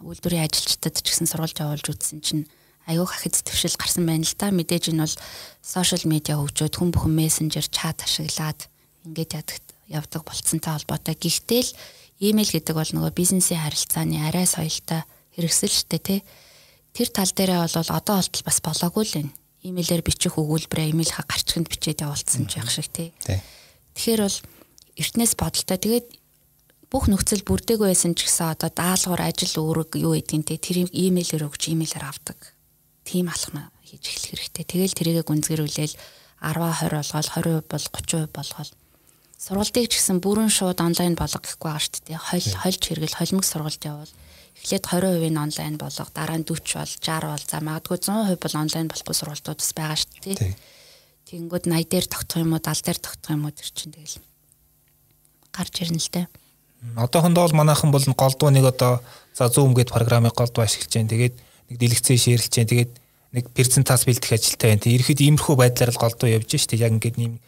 үйлдвэрийн ажилчдад ч гэсэн сургалт явуулж үзсэн чинь аюу хахид төвшил гарсан байна л да. Мэдээж энэ бол сошиал медиа хөгжөөд хүн бүхэн мессенжер чат ашиглаад ингээд ядаг явдаг болцсонтой холбоотой. Гэхдээ л имэйл гэдэг бол нөгөө бизнесийн харилцааны арай соёлтой хэрэгсэл штэ тий. Тэр тал дээрээ бол одоо болтол бас болоогүй л байна имэйлээр бичих өгүүлбэрээ имэйл ха гарчханд бичээд явуулсан ч байх шиг тий. Тэгэхээр бол эртнээс бодолтой. Тэгээд бүх нөхцөл бүрдээгүй байсан ч гэсэн одоо даалгавар ажил үүрэг юу те тэр имэйлээр өгч имэйлээр авдаг. Тим алхна хийж эхлэх хэрэгтэй. Тэгэл тэрийгэ гүнзгэрүүлээл 10 20 болгоол 20% бол 30% болгоол сургалтыг ч гэсэн бүрэн шууд онлайн болго гэхгүй байгаа шүү дээ. Хол хольж хэрэгэл холимог сургалт явуул эхлээд 20% нь онлайн болго дараа нь 40 бол 60 бол за магадгүй 100% бол онлайн болохгүй сургалтууд бас байгаа шүү дээ. Тэгэнгүүт 80 дээр тогтох юм уу 70 дээр тогтох юм уу тэр чинь тэгэл гарч ирнэ л дээ. Одоохондоо бол манайхан бол голдуу нэг одоо за Zoom гэдэг програмыг голдуу ашиглаж байна. Тэгээд нэг дэлгэцээ шеэрлж байна. Тэгээд нэг презентац бэлдэх ажилтай байна. Тэгэхэд иймэрхүү байдлаар л голдуу явж штэ. Яг ингээд нэм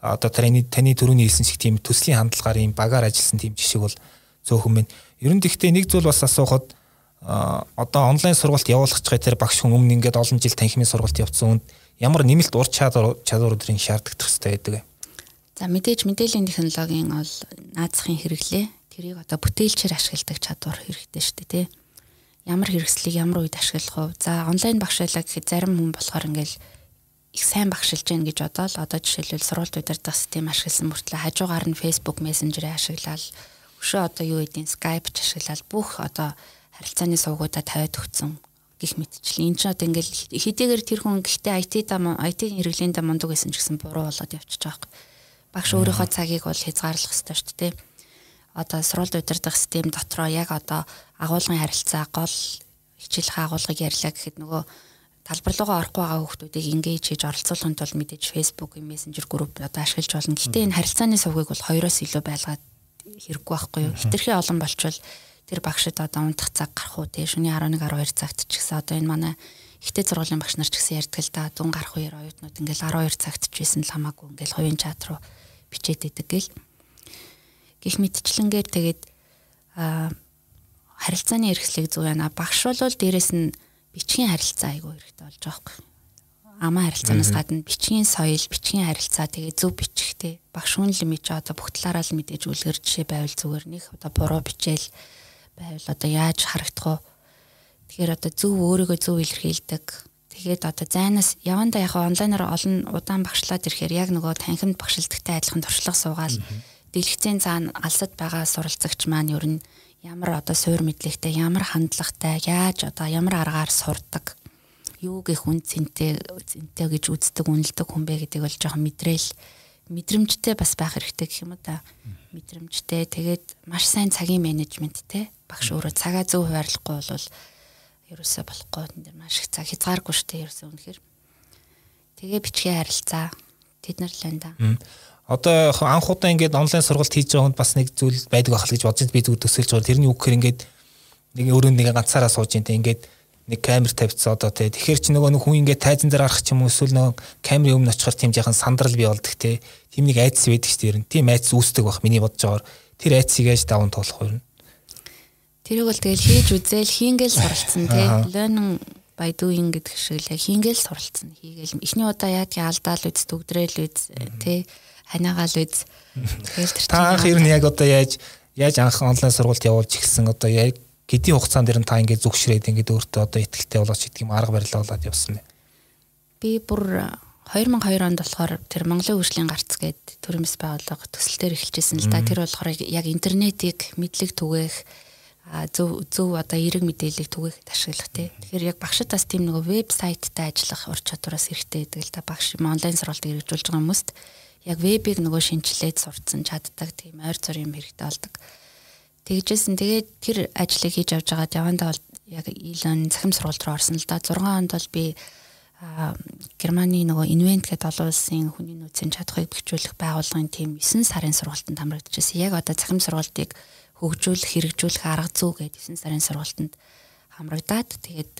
одоо таны таны төрөний хэлсэн шиг тийм төслийн хандлагаар ийм багаар ажилласан тийм жишээ бол зөөхөн байна. Ер нь тэгтээ нэг зүйл бас асуухад одоо онлайн сургалт явуулах гэж тэр багш хүн өмнө ингээд олон жил танхимын сургалт явуулсан үнд ямар нэмэлт ур чадвар чадваруудын шаарддаг хэрэгтэй байдаг? За мэдээж мэдээллийн технологийн бол наазахын хэрэглээ. Тэрийг одоо бүтээлчээр ашигладаг чадвар хэрэгтэй шүү дээ, тий. Ямар хэрэгслийг ямар үед ашиглах вэ? За онлайн багшаалаа гэхэд зарим хүн болохоор ингээл их сайн багшилж гин гэж бодоол одоо жишээлбэл сурвалж удирдах систем ашигласан мөртлөө хажуугаар нь Facebook Messenger-ыг ашиглаад өшөө одоо юу гэдгийг Skype ч ашиглаад бүх одоо харилцааны сувгуудаа тавиад өгсөн гих мэтчлэн энэ ч одоо ингээл хэдийгээр тэр хүн гэхдээ IT да IT хэрэглээнд мундаг байсан ч гэсэн буруу болоод байгаа юм багш өөрийнхөө цагийг бол хязгаарлах хэрэгтэй шүү дээ. Одоо сурвалж удирдах систем дотроо яг одоо агуулгын харилцаа гол хичээлх агуулгыг ярьлаа гэхэд нөгөө талбар руугаа орохгүй байгаа хүмүүсийг ингэж хийж оролцуулахын тулд мэдээж Facebook, Messenger групп одоо ашиглаж болно. Гэхдээ энэ харилцааны сувгийг бол хоёроос илүү байлгаад хэрэггүй байхгүй юу. Хитрхи олон болчвол тэр багшид одоо унтах цаг гарах уу тий шөнийн 11 12 цагт ч гэсэн одоо энэ манай ихтэй зургуулийн багш нар ч гэсэн ярьдаг л да дун гарах үеэр оюутнууд ингээл 12 цагт ч байсан л хамаагүй ингээл хувийн чат руу бичээд идэг гэл. Гэх мэтчлэнгээр тэгээд харилцааны эрхлэлийг зүг яана багш бол дээрэс нь бичгийн харилцаа айгүй хэрэгтэй болж байгаа байхгүй. Амаа харилцаанаас гадна бичгийн соёл, бичгийн харилцаа тэгээ зөв бичихтэй. Багш хүн лимит одоо бүх талаараа л мэдээж үлгэр жишээ байвал зүгээр нэг одоо буруу бичээл байвал одоо яаж харагдах вэ? Тэгэхээр одоо зөв өөрийгөө зөв илэрхийлдэг Тэгээд одоо зайнаас яванда яг онлайнаар олон удаан багшлаад ирэхээр яг нөгөө танхимд багшилдагтай адилхан туршлага суугаал дэлгэцийн цаана алсад байгаа суралцагч маань ер нь ямар одоо суур мэдлэгтэй ямар хандлагатай яаж одоо ямар аргаар сурдаг юу гэх үн цэнтэй цэнтэй гэж үздэг үнэлдэг хүн бэ гэдэг бол жоохон мэдрээл мэдрэмжтэй бас байх хэрэгтэй гэх юм да мэдрэмжтэй. Тэгээд маш сайн цагийн менежменттэй багш өөрөө цагаа зөв хуваарлахгүй бол ерөөсөө болохгүй. Энэ дэр маш их цаг хязгааргүй шүү дээ ерөөсөө үнэхээр. Тэгээ бичгээ харилцаа. Тэд нар л байна да. Одоо анх удаа ингээд онлайн сургалт хийж байгаа хүнд бас нэг зүйл байдаг байх л гэж бодож би зүг төсөөлж байгаа. Тэрний үг гэхээр ингээд нэг өөрөө нэг ганцаараа сууж ин тэ ингээд нэг камер тавьчихсан одоо тэ тэгэхэр чи нөгөө хүн ингээд тайзан дээр гарах ч юм уу эсвэл нөгөө камерын өмнө очихоор тийм яхан сандрал бий болдог тэ тийм нэг айдас байдаг шүү дээ. Тийм айдас үүсдэг бах миний бодож байгаагаар тэр айдсыг яаж даван туулах вэ? Тэрийг бол тэгэл хийж үзээл хийнгээл суралцсан тий. Learning by doing гэдэг шиг л хийнгээл суралцсан. Хийгээл эхний удаа яадгийн алдаал үз төгдрээл үз тий. Ханаагаал үз. Тэгэл тэр та анх ер нь яг одоо яаж яаж анх онлайн сургалт явуулж ихсэн одоо яг хэдийн хугацаанд дэр нь та ингээд зүгшрээд ингээд өөртөө одоо ихтэй болооч гэдэг юм арга барил болоод явсан бэ. Би бүр 2002 онд болохоор тэр Монголын хөгжлийн гарц гээд төрөмс байгууллага төсөл дээр эхэлжсэн л да. Тэр болохоор яг интернетийг мэдлэг түгээх зөв зөв одоо эерэг мэдээллийг түгээхэд ашиглах тий. Тэгэхээр яг багшд бас тийм нэг вебсайттай ажиллах ур чадвараас хэрэгтэй гэдэг л да багш онлайн сургалтыг хэрэгжүүлж байгаа хүмүүст яг вебийг нөгөө шинжилээд сурцсан чаддаг тийм ойр зур юм хэрэгтэй болдог. Тэгжсэн тэгээд тэр ажлыг хийж авч байгаад явандаа бол яг Илон цахим сургалт руу орсон л да 6 онд бол би Германы нөгөө Invent гэдэг олон улсын хүний нөөцийн чадхыг бэхжүүлэх байгууллагын тийм 9 сарын сургалтанд хамрагдчихсан. Яг одоо цахим сургалтыг хөгжүүлэх хэрэгжүүлэх арга зүй гэдэг 9 сарын сургалтанд хамрагдаад тэгээд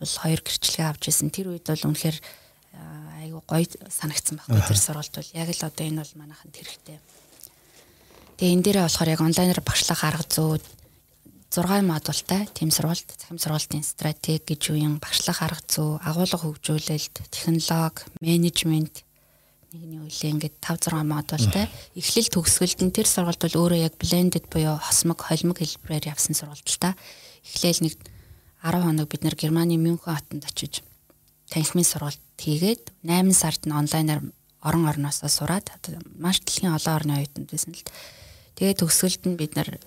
бол хоёр гэрчлэгээ авч ирсэн. Тэр үед бол үнэхээр айгүй гоё санагдсан байхгүй тэр сургалт бол яг л одоо энэ бол манайханд хэрэгтэй. Тэгээ энэ дээрээ болохоор яг онлайнаар багшлах арга зүй 6 модультай тэм сургалт, захим сургалтын стратеги гэж үеийн багшлах арга зүй, агуулга хөгжүүлэлт, технологи, менежмент нэгний үеийн ингээд 5 6 модультай эхлэл төгсгөлд нь тэр сургалт бол өөрөө яг blended буюу хосмог холимог хэлбэрээр явсан сургалт л та. Эхлээл нэг 10 хоног бид нэр Германы Мюнхен хотод очиж танхимын сургалт хийгээд 8 сард нь онлайнаар орон орноосоо сураад маш дэлхийн олон орны оюутнууд байсан л. Тэгээд төгсгөлд нь бид нар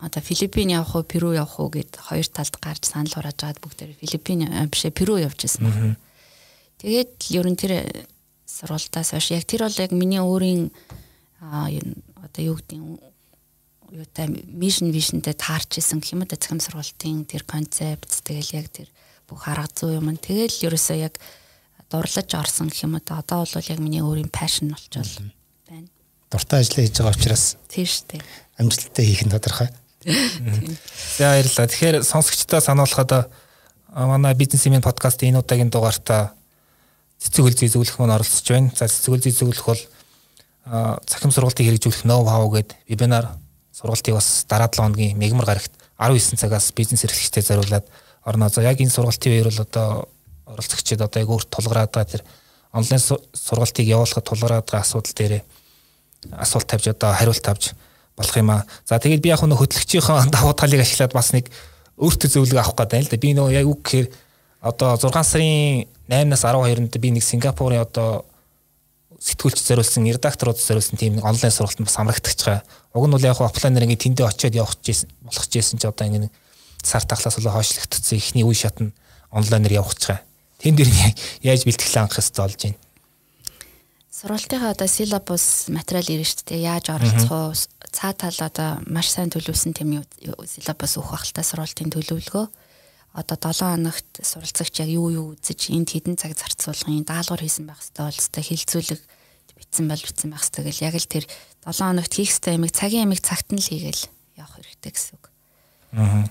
одоо Филиппин явах уу, Перу явах уу гэд хоёр талд гарч санал хурааж байгаад бүгд Филиппин бишээ Перу явж байсан. Тэгээд ер нь тэр сургалтаас хойш яг тэр бол яг миний өөрийн одоо юу гэдэг юутай мишн вишнтэй таарч исэн гэх юм да цахим сургалтын тэр концепт тэгэл яг тэр бүх арга зүй юм. Тэгэл ерөөсөө яг дурлаж орсон гэх юм да одоо бол яг миний өөрийн пашн болчихвол байна. дуртай ажиллаа хийж байгаа учраас Тийм шүү дээ. амжилттай хийх нь тодорхой. За баярлалаа. Тэгэхээр сонсогчдоо сануулхад манай бизнесмен подкастын энэ удаагийн дугаартаа цэцэг хөл зэзүүлэх мөн оролцож байна. За цэцэг хөл зэзүүлэх бол цахим сургалтыг хэрэгжүүлэх ноу хау гэдэг вебинар сургалтыг бас дараа 7 хоногийн мегмар гарагт 19 цагаас бизнес эрхлэгчтэй зориулаад орно. За яг энэ сургалтын үеэр бол одоо оролцогчид одоо яг өөрт тулгараад байгаа тэр онлайн су- сургалтыг явуулахад тулгараад байгаа асуудал дээр асуулт тавьж одоо хариулт авч болох юм аа. За тэгээд би яг нөх хөтлөгчийнхөө давуу талыг ашиглаад бас нэг өөртөө зөвлөгөө авах гэдэг юм л да. Би нөгөө яг үг гэхээр одоо 6 сарын 8-наас 12-нд би нэг Сингапурын одоо сэтгүүлч зориулсан редакторууд зориулсан тийм нэг онлайн сургалтанд бас амрагдчих байгаа. Уг нь бол яг офлайнаар ингээд тэндээ очиод явах гэсэн болох гэсэн чи одоо ингээд сар тахлаас болоо хойшлогдсон ихний үе шат нь онлайнаар явах байгаа. Тэн дээр яаж бэлтгэл хангах хэрэгтэй болж байна. Сургалтынхаа одоо силабус материал ирнэ шүү дээ. Яаж оролцох уу? Цаа тал одоо маш сайн төлөвлөсөн тийм силабус өгөх бахалтай сургалтын төлөвлөгөө. Одоо 7 хоногт суралцагч яг юу юу үзэж энд хэдэн цаг зарцуулгын даалгавар хийсэн байх хэрэгтэй бол өстой хилцүүлэг битсэн бол битсэн байх хэрэгтэй гэл яг л тэр 7 хоногт хийх хэрэгтэй ямиг цагийн ямиг цагт нь л хийгээл явах хэрэгтэй гэсэн үг. Аа.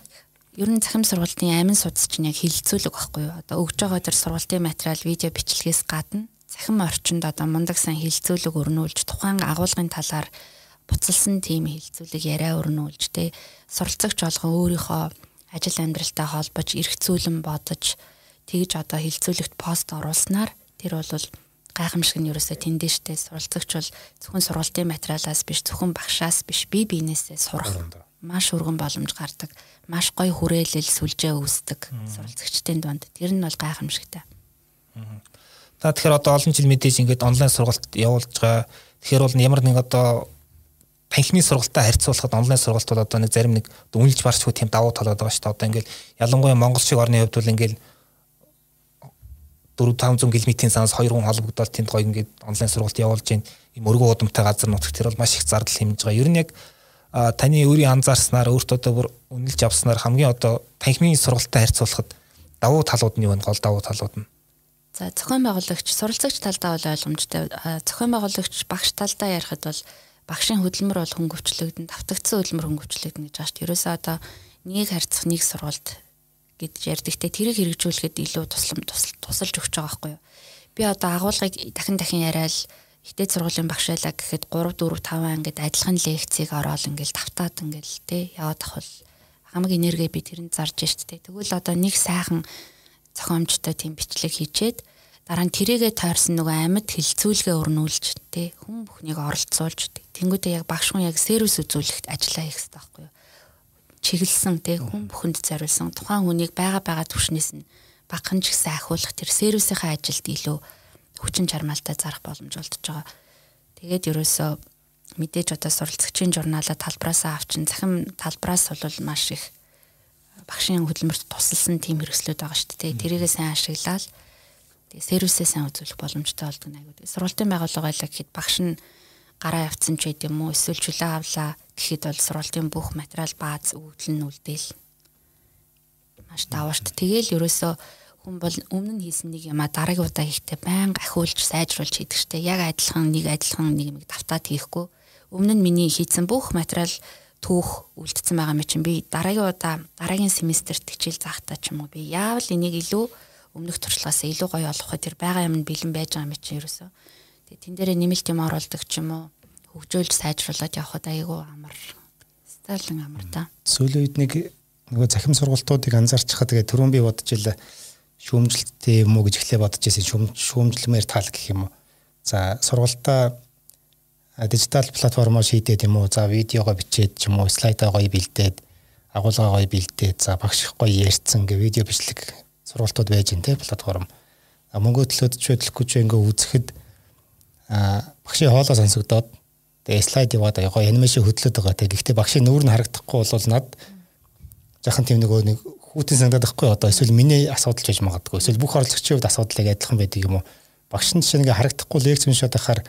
Ер нь захим сургалтын амин судас чинь яг хилцүүлэг байхгүй юу? Одоо өгж байгаа тэр сургалтын материал видео бичлэгээс гадна захим орчинд одоо мундаг сайн хилцүүлэг өрнүүлж тухайн агуулгын талаар буцалсан тийм хилцүүлэг яриа өрнүүлж тэ суралцагч болгон өөрийнхөө ажил амьдралтай холбож эргцүүлэн бодож тэгж одоо хилцүүлэгт пост оруулснаар тэр бол гайхамшиг нь ерөөсөө тэндээ штэ суралцагч бол зөвхөн сургалтын материалаас биш зөвхөн багшаас биш бие биенээсээ сурах маш өргөн боломж гардаг маш гоё хүрээлэл сүлжээ үүсдэг суралцагчдын дунд тэр нь бол гайхамшигтай Та тэгэхээр одоо олон жил мэдээж ингээд онлайн сургалт явуулж байгаа. Тэгэхээр бол ямар нэг одоо танхимын сургалтаа харьцуулахад онлайн сургалт бол одоо нэг зарим нэг үнэлж барчгүй тийм давуу талууд байгаа шүү дээ. Одоо ингээд ялангуяа Монгол шиг орны хувьд бол ингээд 4 500 км-ийн санаас хоёр хүн холбогдоод тэнд гоё ингээд онлайн сургалт явуулж байна. Ийм өргөө удамтай газар нутагт тэр бол маш их зардал хэмжиж байгаа. Ер нь яг таны өөрийн анзаарснаар өөртөө одоо бүр үнэлж авснаар хамгийн одоо танхимын сургалтаа харьцуулахад давуу талууд нь юу вэ? Гол давуу талууд нь. За зохион байгуулагч суралцагч талдаа бол ойлгомжтой. Зохион байгуулагч багш талдаа ярихад бол багшийн хөдөлмөр бол хөнгөвчлөгдөн, давтагдсан хөдөлмөр хөнгөвчлөгдөн гэж дээ. Ерөөсөө одоо нэг харьцах нэг сургалт гэж ярьдаг те тэрийг хэрэгжүүлэхэд илүү туслам тусал- тусалж өгч байгаа байхгүй юу. Би одоо агуулгыг дахин дахин яриад ихтэй сургуулийн багшаалаа гэхэд 3 4 5 ангид адилхан лекцийг ороод ингээл тавтаад ингээл те яваад ах бол хамаг энерги би тэрэнд зарж штт те. Тэгвэл одоо нэг сайхан зохиомжтой тийм бичлэг хийчээд дараа нь тэрийгэ тойрсон нөгөө амьд хилцүүлгээ өрнүүлж те хүн бүхнийг оролцуулж тэнгуүдээ яг багш хүн яг сервис үзүүлэхэд ажиллаа хийх хэрэгтэй байхгүй юу? Чиглэсэн те хүн бүхэнд зориулсан. Тухайн хүнийг байгаа байгаа түвшнээс нь багхан ч гэсэн ахиулах тэр сервисийнхаа ажилд илүү хүчин чармаалтай зарах боломж олдож байгаа. Тэгээд ерөөсөө мэдээж одоо суралцагчийн журналаа талбараасаа авчин захим талбараас бол маш их багшийн хөдөлмөрт тусалсан тийм хэрэгслүүд байгаа шүү дээ. Тэрийгээ сайн ашиглаад тэгээ сервисээ сайн үзүүлэх боломжтой болдог нэг үү. Сургалтын байгууллага байлаа гэхэд багш нь гараа явцсан ч гэдэм үү эсвэл чөлөө авлаа гэхэд бол сургалтын бүх материал бааз өгдөл нь үлдээл маш даваашт. Тэгээл ерөөсөө хүн бол өмнө нь хийсэн нэг юма дараагийн удаа хийхдээ байнга ахиулж сайжруулж хийдэг штэ. Яг адилхан нэг адилхан нэг юм давтаад хийхгүй. Өмнө нь миний хийсэн бүх материал түүх үлдсэн байгаа мэт чинь би дараагийн удаа дараагийн семестрт хичээл заахтаа ч юм уу би яавал энийг илүү өмнөх туршлагаас илүү гоё олох вэ тэр байгаа юм нь бэлэн байж байгаа мэт чинь ерөөсөө. Тэгээ тэн дээрээ нэмэлт юм оруулдаг ч юм уу хөгжөөлж сайжруулад явхад айгүй амар. Стайлын амар та. Сүүлийн үед нэг нөгөө захим сургалтуудыг анзаарч хаа тэгээ түрүүн би бодож илаа шүүмжлэлтэй юм уу гэж эхлээ бодож байсан шүүм шүүмжлэмээр тал гэх юм уу. За сургалтаа дижитал платформоор шийдээд юм уу. За видеогоо бичээд ч юм уу слайдаа гоё бэлдээд агуулгаа гоё бэлдээд за багш их гоё ярьцсан гэ видео бичлэг сургалтууд байж гэн тэ платформ. Мөнгө төлөөд ч хөдлөхгүй ч ингээ үзэхэд а багшийн хоолоо сонсогдоод тэгээ слайд яваад гоё анимашн хөдлөд байгаа тэ. Гэхдээ багшийн нүүр нь харагдахгүй бол над жахан тийм нөгөө нэг хүүтэн санагдаад байхгүй. Одоо эсвэл миний асуудал ч гэж магадгүй. Эсвэл бүх оролцогчийн хувьд асуудал яг адилхан байдаг юм уу? Багш нь чинь ингээ харагдахгүй лекц уншаад байхаар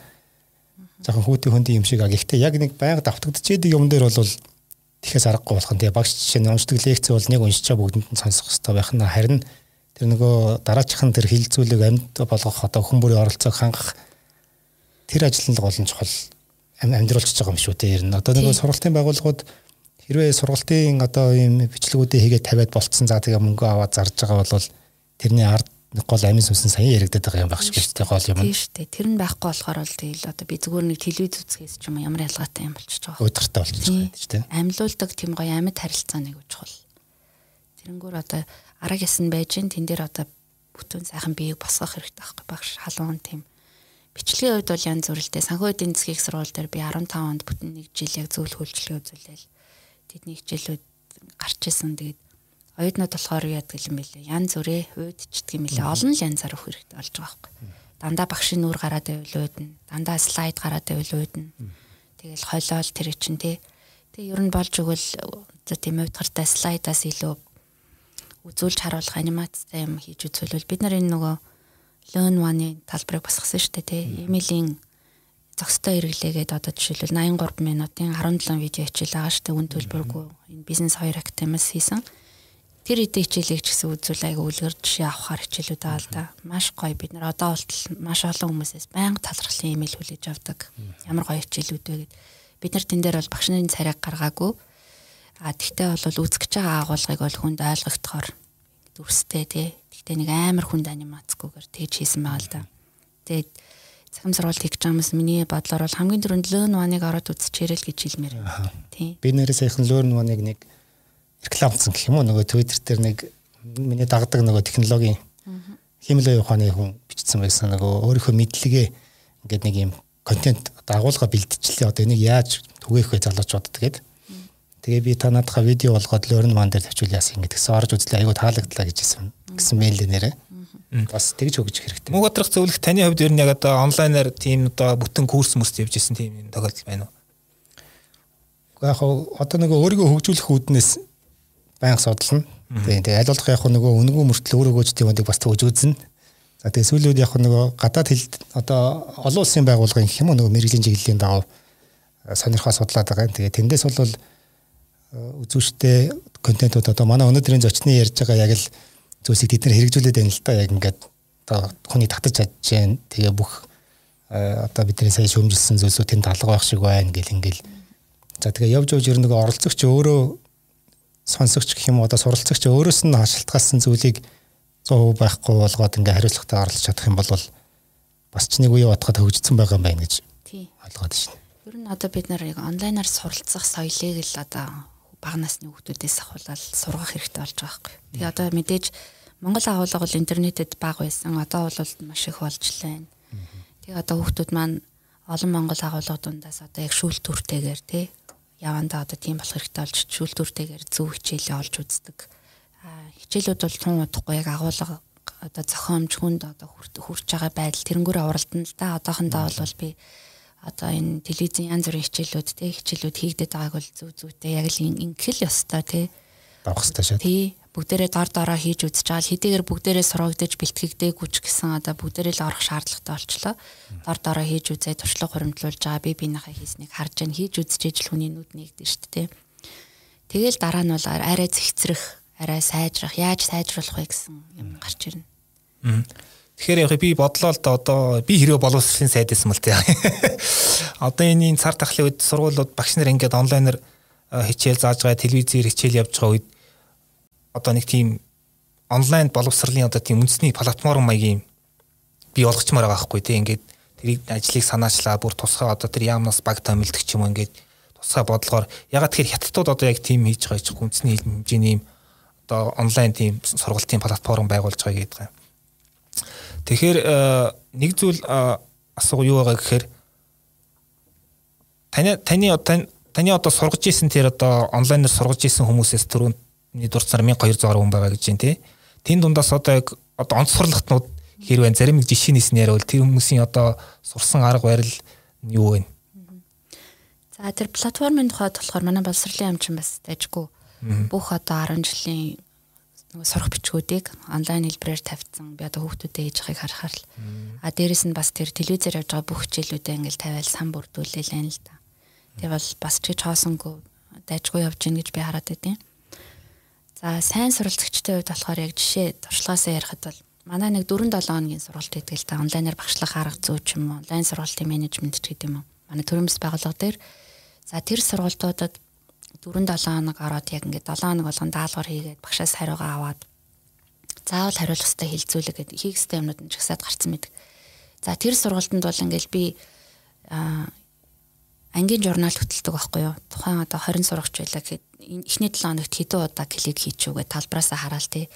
жоохон хүүтэн хөндийн юм шиг а гэхдээ яг нэг байнга давтагдчихэдэг юм дээр бол тэгэхээр аргагүй болох нь тэгээ багш жишээ нь уншдаг лекц бол нэг уншичаа бүгдэнд нь сонсох хэрэгтэй байх нь харин тэр нөгөө дараачихын тэр хилцүүлэг амьд болгох одоо хүн бүрийн оролцоог хангах тэр ажил нь гол нь чухал амьдруулчихж байгаа юм шүү дээ. Ер нь. Одоо нэг сургалтын байгууллагууд хэрвээ сургалтын одоо ийм бичлэгүүдээ хийгээд тавиад болцсон за тэгээ мөнгө аваад зарж байгаа бол тэрний ард гол амин сүнсэн сая яригдаад байгаа юм байх шиг шүү дээ гол юм. Тийм шүү дээ. Тэр нь байхгүй болохоор бол тэгэл одоо би зүгээр нэг телевиз үзэхээс ч юм ямар ялгаатай юм болчихж байгаа. Өдөртэй болчихж байгаа шүү дээ. Амьлуулдаг тийм гоё амьд харилцаа нэг чухал. Тэрнгүүр одоо арга ясан байж гин тэн дээр одоо бүтэн сайхан биеийг босгох хэрэгтэй байхгүй багш халуун тийм бичлэгийн хувьд бол янз бүрэлтэй санхүү эдийн засгийн сургууль дээр би 15 онд бүтэн нэг жил яг зөвл хөлчлөгээ үзүүлээл тэдний хичээлүүд гарч исэн тэгээд оюутнууд болохоор яадаг юм бэлээ? Янз бүрээ уйдчдаг юм бэлээ? Олон л янзаар өгөх хэрэгтэй болж байгаа байхгүй. Дандаа багшийн нүүр гараад байвал уйдна дандаа слайд гараад байвал уйдна тэгэл хойлоол тэр чинь тий Тэгээ ер нь болж өгвөл за тийм уйдгартай слайдаас илүү үзүүлж харуулах анимацтай юм хийж үзүүлвэл бид нар энэ нөгөө learn one-ы талбарыг басгасан шүү дээ тий. Эмилийн зохистой хэрэглээгээд одоо жишээлбэл 83 минутын 17 видео хичээл байгаа дээ. Үн төлбөргүй энэ бизнес 2 актемас хийсэн. Тэр эдийн хичээлийг ч гэсэн үзүүл айгу үлгэр жишээ авахар хичээлүүд байгаа л да. Маш гоё бид нар одоо болтол маш олон хүмүүсээс байнга талархлын имэйл хүлээж авдаг. Ямар гоё хичээлүүд вэ гэд бид нар тэн дээр бол багшны царайг гаргаагүй А тэгтээ бол үзэж байгаа агуулгыг бол хүнд ойлгогдохоор дүрстэй тий. Тэгтээ нэг амар хүнд анимацгүйгээр тэгж хийсэн байгаа л да. Тэгээд сургалт хийж байгаа юмс. Миний бодлоор бол хамгийн түрүүнд лön ваныг ороод үзчихээрэй л гэж хэлмээр. Байна. Тий. Би нэрээ саяхан лön ваныг нэг рекламцсан гэх юм уу? Нөгөө Twitter дээр нэг миний дагдаг нөгөө технологийн химлээ ухааны хүн бичсэн байсан. Нөгөө өөрийнхөө мэдлэгээ ингээд нэг юм контент агуулга бэлтжлээ. Одоо энийг яаж түгээх вэ залуучуудад тэгээд. Тэгээ би та надхаа видео болгоод Learn Man дээр тавьчул яасан гэдгээс орж үзлээ. Айгуу таалагдлаа гэж хэлсэн гэсэн мэйл нэрээ. Бас тэгж өгч хэрэгтэй. Мөг одрох зөвлөх таны хувьд ер нь яг одоо онлайнаар тийм одоо бүтэн курс мөс явж исэн тийм юм тохиолдол байна уу? Яг одоо нөгөө өөрийгөө хөгжүүлэх үүднээс байнга судална. Тийм тэгээ аль болох яг нөгөө өнгөө мөртлөө өөрөөгөө ч тийм үнийг бас төгж үзнэ. За тэгээ сүүлүүд яг нөгөө гадаад хэл одоо олон улсын байгууллагын уу нөгөө мэрэгжлийн чиглэлийн дагав сонирхоо судлаад байгаа. Тэгээ тэндээс бол үзүүштэй контентууд одоо манай өнөөдрийн зочны ярьж байгаа яг л зүйлсийг тэд нар хэрэгжүүлээд байна л да яг ингээд одоо хүний татаж чадж जैन тэгээ бүх одоо бидний сая шөмжилсэн зүйлсүүд тэнд алга байх шиг байна гэл ингээл за тэгээ явж явж ер нь нөгөө оролцогч өөрөө сонсогч гэх юм уу одоо суралцагч өөрөөс нь шалтгаалсан зүйлийг 100% байхгүй болгоод ингээ хариуцлагатай оролцож чадах юм бол бас ч нэг үе бодоход хөгжсөн байгаа юм байна гэж ойлгоод байна. Ер нь одоо бид нар яг онлайнаар суралцах соёлыг л одоо бага насны хүүхдүүдээс ахуулаад сургах хэрэгтэй болж байгаа байхгүй. Тэгээ одоо мэдээж Монгол агуулга бол интернетэд бага байсан. Одоо бол маш их болж байна. Тэгээ одоо хүүхдүүд маань олон Монгол агуулга дундаас одоо яг шүүлтүртэйгээр тий явандаа одоо тийм болох хэрэгтэй болж шүүлтүртэйгээр зөв хичээлээ олж үздэг. Хичээлүүд бол тун удахгүй яг агуулга одоо зохиомж хүнд одоо хүрч байгаа байдал тэрнгүүрээ уралдан л да. Одоохондоо бол би одоо энэ телевизийн янз бүрийн хичээлүүд те хичээлүүд хийгдэт байгааг бол зүг зүйтэй яг л ингээл ёстой давах хэрэгтэй шээ тий бүгдээрээ дор дороо хийж үзэж байгаа л хэдийгээр бүгдээрээ сургагдаж бэлтгэгдээгүй ч гэсэн одоо бүгдээрээ л орох шаардлагатай болчлоо. Дор дороо хийж үзээ туршлага хуримтлуулж байгаа би биенийхээ хийснийг харж байна хийж үзчихэж л хүний нүд нэгдэн шүү дээ тэгэл дараа нь бол арай зэгцрэх арай сайжрах яаж сайжруулах вэ гэсэн юм гарч ирнэ. Тэгэхээр яг би бодлоо л да одоо би хэрэг боловсролын сайд байсан мэл тэ. Одоо энэ цар тахлын үед сургуулиуд багш нар ингээд онлайнаар хичээл зааж байгаа телевизээр хичээл явж байгаа үед одоо нэг тийм онлайн боловсролын одоо тийм үндэсний платформ маягийн би олгочмаар байгаа байхгүй тийм ингээд тэрийг ажлыг санаачлаа бүр тусгай одоо тэр яамнаас баг томилдог ч юм уу ингээд тусгай бодлогоор ягаад тэгэхээр хятадууд одоо яг тийм хийж байгаа ч үндэсний хэмжээний одоо онлайн тийм сургалтын платформ байгуулж байгаа гэдэг юм. Тэгэхээр э, нэг зүйл э, асуу юу байгаа гэхээр таны таны таны одоо сургаж исэн тэр одоо онлайнаар сургаж исэн хүмүүсээс түрүүний дурдсаар 1200 гаруй хүн байгаа гэж байна тий. Тэн дундаас одоо яг одоо онцгорлогтнууд хэр байна? Зарим нэг жишээ нээсэн яриа бол тэр хүмүүсийн одоо сурсан арга барил юу вэ? За тэр платформын тухайд болохоор манай боловсролын амчин бас дайжгүй бүх одоо 10 жилийн нөгөө сурах бичгүүдийг онлайн хэлбэрээр тавьсан. Би одоо хүүхдүүдэд ээж ахыг харахаар л а дээрэс нь бас тэр телевизээр явж байгаа бүх хичээлүүдээ ингээл тавиал сан бүрдүүлээл энэ л та. Тэгээ бол бас ч хоосонгүй дайжгүй явж гин гэж би хараад байдیں۔ За сайн суралцагчтай үед болохоор яг жишээ туршлагаасаа ярихад бол манай нэг 4 7 хоногийн сургалт хийдэг л та онлайнаар багшлах арга зүй ч юм уу онлайн сургалтын менежмент ч гэдэг юм манай төрөмс байгууллага дээр за тэр сургалтуудад 4 7 хоног ороод яг ингээд 7 хоног болгон даалгавар хийгээд багшаас хариугаа аваад заавал хариулах хэрэгтэй хилцүүлэг гэдэг хийх хэрэгтэй юмнууд нь жагсаад гарцсан мэдэг. За тэр сургалтанд бол ингээд би а ангийн журнал хөтэлдэг байхгүй юу. Тухайн одоо 20 сурагч байлаа гэхэд эхний 7 хоногт хэдэн удаа клик хийчихвгээ талбараасаа хараал тий.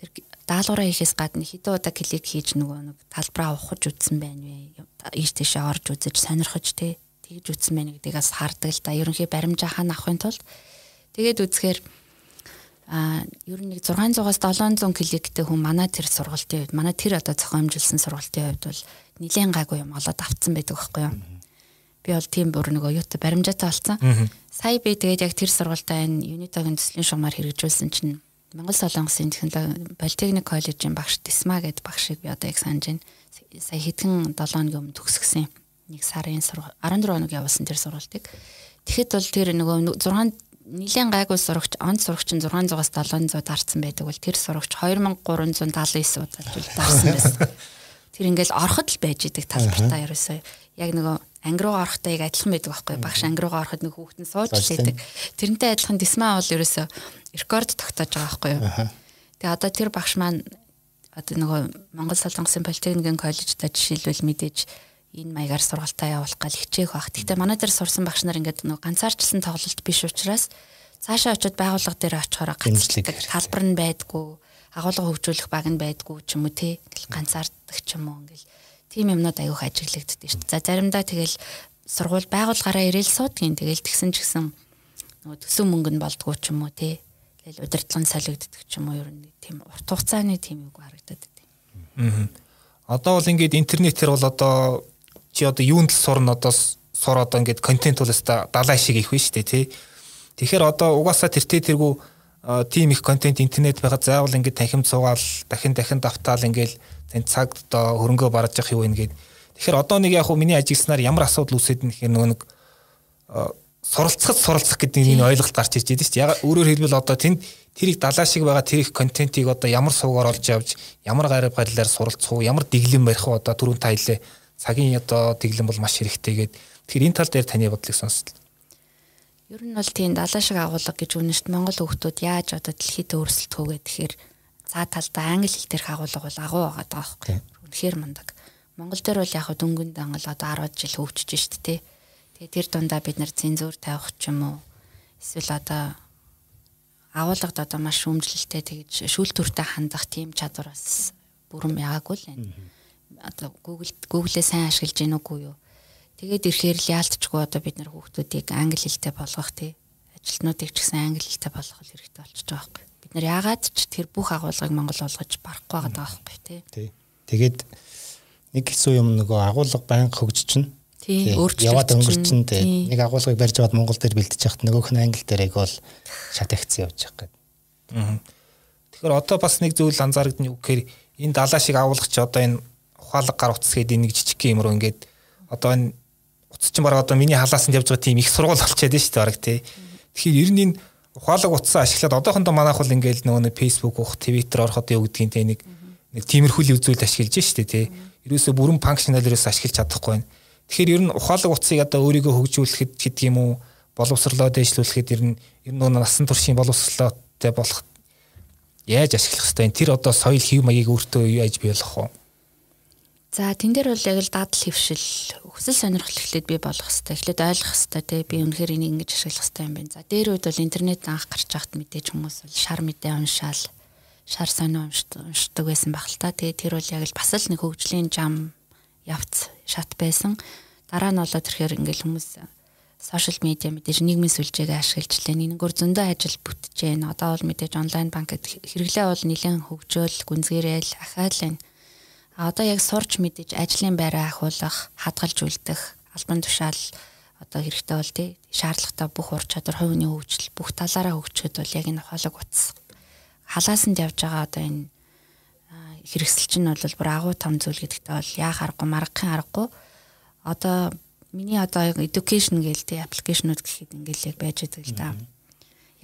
Тэр даалгавраа хийхээс гадна хэдэн удаа клик хийж нөгөө нэг талбараа ухаж үзсэн байна вэ? Ийш тийшээ орж үзэж сонирхож тий. Тэгж үзсэн байна гэдэгээс хардаг л да. Ерөнхий баримжаа хаана авахын тулд тэгээд үзэхээр а ер нь нэг 600-аас 700 кликтэй хүн манай тэр сургалтын хувьд манай тэр одоо зохиомжилсан сургалтын хувьд бол нэлээд гайгүй юм олоод авцсан байдаг байхгүй юу. Би бол тийм бүр нөгөө юутай баримжаатай болсон. Сая би тэгээд яг тэр сургалтаа энэ Unitag-ын төслийн шугамар хэрэгжүүлсэн чинь Монгол Солонгосын технологи политехник коллежийн багш Дисма гэдэг багшийг би одоо яг санаж байна. Сая хэдхэн 7 хоногийн өмнө төгсгсөн. Нэг сарын 14 хоног явуулсан тэр сургалтыг. Тэгэхэд бол тэр нөгөө 6 Нилийн гайгүй сурагч онц сурагч нь 600-аас 700 дарсан байдаг бол тэр сурагч 2379 удаа дарсан байсан. Тэр ингээл ороход л байж идэг талбартаа ерөөсөө яг нөгөө анги руу орохдоо яг адилхан байдаг байхгүй багш анги руугаа ороход нэг хүүхэд нь сууж лээдэг. Тэрнтэй адилхан дисма бол ерөөсөө рекорд тогтоож байгаа байхгүй юу. Тэгээ одоо тэр багш маань одоо нөгөө Монгол Солонгосын политехникийн коллежид жишээлбэл мэдээж энэ маягаар сургалтаа явуулах гал хичээх баг. Гэхдээ манай дээр сурсан багш нар ингээд нөгөө ганцаарчлсан тоглолт биш учраас цаашаа очиод байгууллага дээр очихоор ганцлдаг талбар нь байдгүй, агуулга хөгжүүлэх баг нь байдгүй ч юм уу тий. Ганцаардаг ч юм уу ингээл тийм юмнууд аюух ажиглагддаг шүү дээ. За заримдаа тэгэл сургууль байгууллагаараа ирээл суудгийн тэгэл тэгсэн ч гэсэн нөгөө төсөн мөнгө нь болдгоо ч юм уу тий. Тэгэл удирдлага нь солигддог ч юм уу ер нь тийм урт хугацааны тийм үг харагдаад байдаг. Аа. Одоо бол ингээд интернетээр бол одоо чи одоо юунд л сурна одоо сур одоо ингээд контент бол өста 70 шиг их байна шүү дээ тий. Тэгэхээр одоо угаасаа тэртээ тэргүй тим их контент интернет байгаад заавал ингээд танхимд суугаал дахин дахин давтаал ингээд тань цаг одоо хөрөнгөө барж явах юу вэ гээд. Тэгэхээр одоо нэг яг хуу миний ажигласнаар ямар асуудал үүсээд нь гэхээр нөгөө нэг суралцахад суралцах гэдэг нэг ойлголт гарч ирж байгаа шүү дээ. Яг өөрөөр хэлбэл одоо тэнд тэр их далаа шиг байгаа тэр их контентийг одоо ямар суугаар олж авч ямар гариб гарилаар суралцах уу, ямар дэглэм барих уу одоо түрүүн та хэлээ цагийн одоо тэглэн бол маш хэрэгтэй гээд тэгэхээр энэ тал дээр таны бодлыг сонслоо. Ер нь бол тийм далаа шиг агуулга гэж үнэшт Монгол хүүхдүүд яаж одоо дэлхийд өөрсөлдөх вэ гэхээр цаа талдаа англи хэл дээрх агуулга бол агуу байгаа даа байхгүй. Үнэхээр мундаг. Монгол дээр бол яг дөнгөнд ангал одоо 10 жил хөгжиж шít те. Тэгээ тэр дундаа бид нар цензур тавих ч юм уу эсвэл одоо агуулгад одоо маш шүүмжлэлтэй тэгж шүүлтүртэй хандах тийм чадвар бас бүрэн байгаагүй л байна одоо Google Google-ээ сайн ашиглаж гин үгүй юу. Тэгээд ирэхээр л яалтчгүй одоо бид нар хүүхдүүдийг англи хэлтэй болгох тий. Ажилтнуудыг ч гэсэн англи хэлтэй болгох хэрэгтэй болчихж байгаа байхгүй. Бид нар яагаад ч тэр бүх агуулгыг монгол болгож барахгүй байгаа байхгүй тий. Тий. Тэгээд нэг хэсүү юм нөгөө агуулга байнга хөгжиж чинь тий яваад өнгөрчин тий нэг агуулгыг барьж аваад монгол дээр бэлдэж яхад нөгөөх нь англи дээр яг бол шат акци явж байгаа гэдэг. Тэгэхээр одоо бас нэг зүйл анзаарэгдэн үг гэхээр энэ далаа шиг агуулгач одоо энэ ухаалаг гар утас гэдэг нэг жижиг юм руу ингээд одоо энэ утас чинь бараг одоо миний халаасанд явж байгаа тийм их сургууль болчиход шүү дээ бараг тий. Тэгэхээр ер нь энэ ухаалаг утсаа ашиглаад одоохондоо манайх бол ингээд нөгөө нэг Facebook уух, Twitter ороход юу гэдгийг тий нэг нэг тиймэрхүүл үзүүл ашиглаж шүү дээ тий. Ерөөсө бүрэн функционал ерөөсө ашиглаж чадахгүй байна. Тэгэхээр ер нь ухаалаг утсыг одоо өөрийгөө хөгжүүлэхэд гэдэг юм уу боловсрлоо дэвшлүүлэхэд ер нь ер нь насан туршийн боловсрлоотой болох яаж ашиглах хэвтэй тэр одоо соёл хэв маягийг өөртөө яаж бий болох вэ? За тэн дээр бол яг л дадал хөвшил хүсэл сонирхол эхлээд би болох хэвээр эхлээд ойлгох хэвээр те би үнэхээр энийг ингэж ашиглах хэвээр юм байна. За дээр үед бол интернет анх гарч байхад мэдээж хүмүүс бол шар мэдээ уншаал шар сонио уншдаг байсан баг л та. Тэгээ тэр бол яг л бас л нэг хөгжлийн зам явц шат байсан. Дараа нь болоод тэрхээр ингээл хүмүүс сошиал медиа мэдээж нийгмийн сүлжээг ашиглаж лээ. Нэгнгээр зөндөө ажил бүтэж байна. Одоо бол мэдээж онлайн банкд хэрэглээ бол нэлээд хөгжөөл, гүнзгийрэл, ахаал энэ А одоо яг сурч мэдэж ажлын байраа ахиулах, хадгалж үлдэх, албан тушаал одоо хэрэгтэй бол тий. Шаардлагатай бүх ур чадвар хувийн хөгжил бүх талаараа хөгжөхөд бол яг энэ ухаалаг утас. Халаасанд явж байгаа одоо энэ хэрэгсэлч нь бол бүр агуу том зүйл гэдэгтээ бол яа харахгүй маргахын аргагүй. Одоо миний одоо education гээл тий аппликейшнуд гэхэд ингээл яг байж байгаа л да.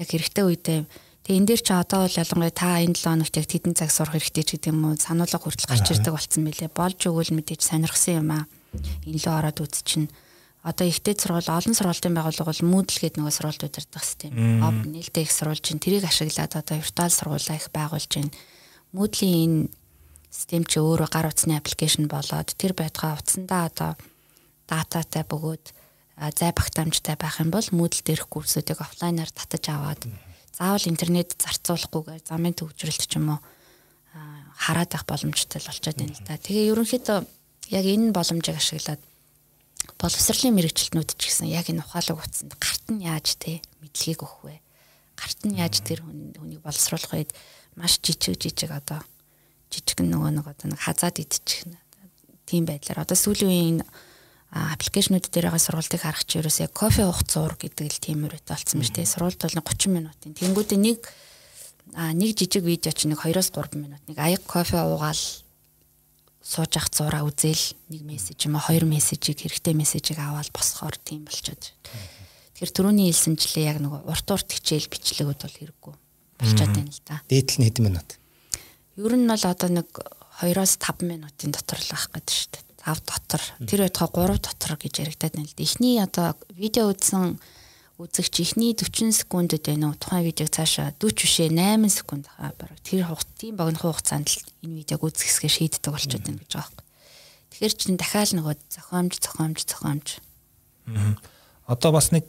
Яг хэрэгтэй үедээ Тэгээ энэ дээр чи одоо бол ялангуяа та энэ 7 хоногт яг тэдэн цаг сурах хэрэгтэй ч гэдэг юм уу сануулга хүртэл гарч ирдэг болцсон мөлий. Болж өгвөл мэдээж сонирхсан юм аа. Энэ лөө ороод үз чинь одоо ихтэй сургууль олон сургуулийн байгууллага бол Moodle гэдэг нөгөө сургууль удирдах систем. Об нээлттэй их сурвалж чинь тэрийг ашиглаад одоо виртуал сургуулаа их байгуулж байна. Moodle-ийн энэ систем чи өөрөө гар утасны аппликейшн болоод тэр байтугай утсандаа одоо дататай бөгөөд зай багтаамжтай байх юм бол Moodle дээрх курсуудыг офлайнаар татаж аваад заавал интернет зарцуулахгүйгээр замын төвжрэлт ч юм уу хараад байх боломжтой л болчиход байна л да. Тэгээ ерөнхийдөө яг энэ боломжийг ашиглаад боловсролын мэрэгчлэтнүүд ч гэсэн яг энэ ухаалаг утсанд гарт нь яаж те мэдлэгийг өгөх вэ? Гарт нь яаж тэр хүнийг боловсруулах вэ? Маш жижиг жижиг одоо жижиг нөгөө нэг одоо нэг хазаад идчих тийм байдлаар одоо сүүлийн үеийн аппликейшнүүд дээр байгаа сургалтыг харах чи ерөөсөө кофе уух зур гэдэг л тийм үрэтэ болсон ба шүү дээ. Сургуульд бол 30 минутын. Тэнгүүдээ нэг а нэг жижиг видео чи нэг 2-3 минут нэг аяг кофе уугаал сууж ах зураа үзэл нэг мессеж юм а хоёр мессежийг хэрэгтэй мессежийг аваад босхоор тийм болчиход. Тэгэхээр түрүүний хэлсэнчлээ яг нэг урт урт хичээл бичлэгүүд бол хэрэггүй болчиход байна л да. Дээдл нь хэдэн минут? Ер нь бол одоо нэг 2-оос 5 минутын дотор л авах гэдэг шүү дээ. 5 дотор. Тэр байтугай 3 дотор гэж яригадаад байна л да. Эхний одоо видео үзсэн үзэгч ихний 40 секундэд байна уу тухайн видеог цаашаа 40 бишээ 8 секунд хаа бараг тэр хугацаанд богино хугацаанд л энэ видеог үзэх хэсгээ шийддэг болчиход байна гэж байгаа юм. Тэгэхээр чинь дахиад нөгөө зохиомж зохиомж зохиомж. Аа. Одоо бас нэг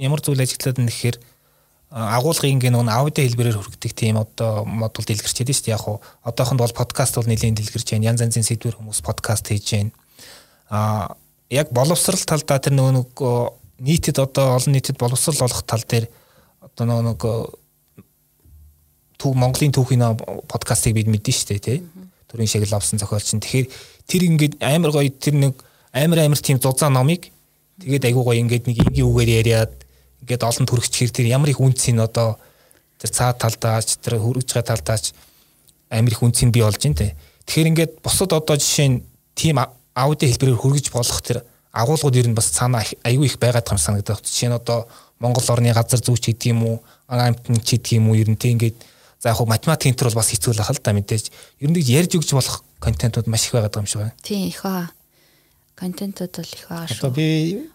ямар зүйл ажиглаад байна гэхээр агуулгын ингээ нөгөө аудио хэлбэрээр хүргэдэг тийм одоо модуль дэлгэрч байдаг шүү дээ яг хуу одоохонд бол подкаст бол нэлийн дэлгэрч байна янз янзын сэдвэр хүмүүс подкаст хийж байна а яг боловсрал талдаа тэр нөгөө нэг нийтэд одоо олон нийтэд боловсрал олох тал дээр одоо нөгөө нэг төв Монголын түүхийн подкастыг бид мэдэн шүү дээ тий. Төрийн шагнал авсан зохиолч нь. Тэгэхээр тэр ингээд амар гоё тэр нэг амар амар тийм зузаан номыг тэгээд айгуу гоё ингээд нэг энгийн үгээр яриад ингээд олон төрөгч хэр тэр ямар их үнцийг одоо тэр цаа талдаач тэр хөргөж байгаа талдаач амар их үнцийг бий болж байна те. Тэгэхээр ингээд бусад одоо жишээ нь тийм аудио хэлбэрээр хөргөж болох тэр агуулгууд ер нь бас цаана аюу их байгаад байгаа юм санагдаад. Жишээ нь одоо Монгол орны газар зүйч гэдэг юм уу, амтны ч гэдэг юм уу ер нь тийм ингээд за яг хуу математикийн төр бол бас хэцүү л ахал та мэдээж. Ер нь ярьж өгч болох контентууд маш их байгаад байгаа юм шиг байна. Тийм их ба. Контентууд бол их байгаа шүү. Одоо би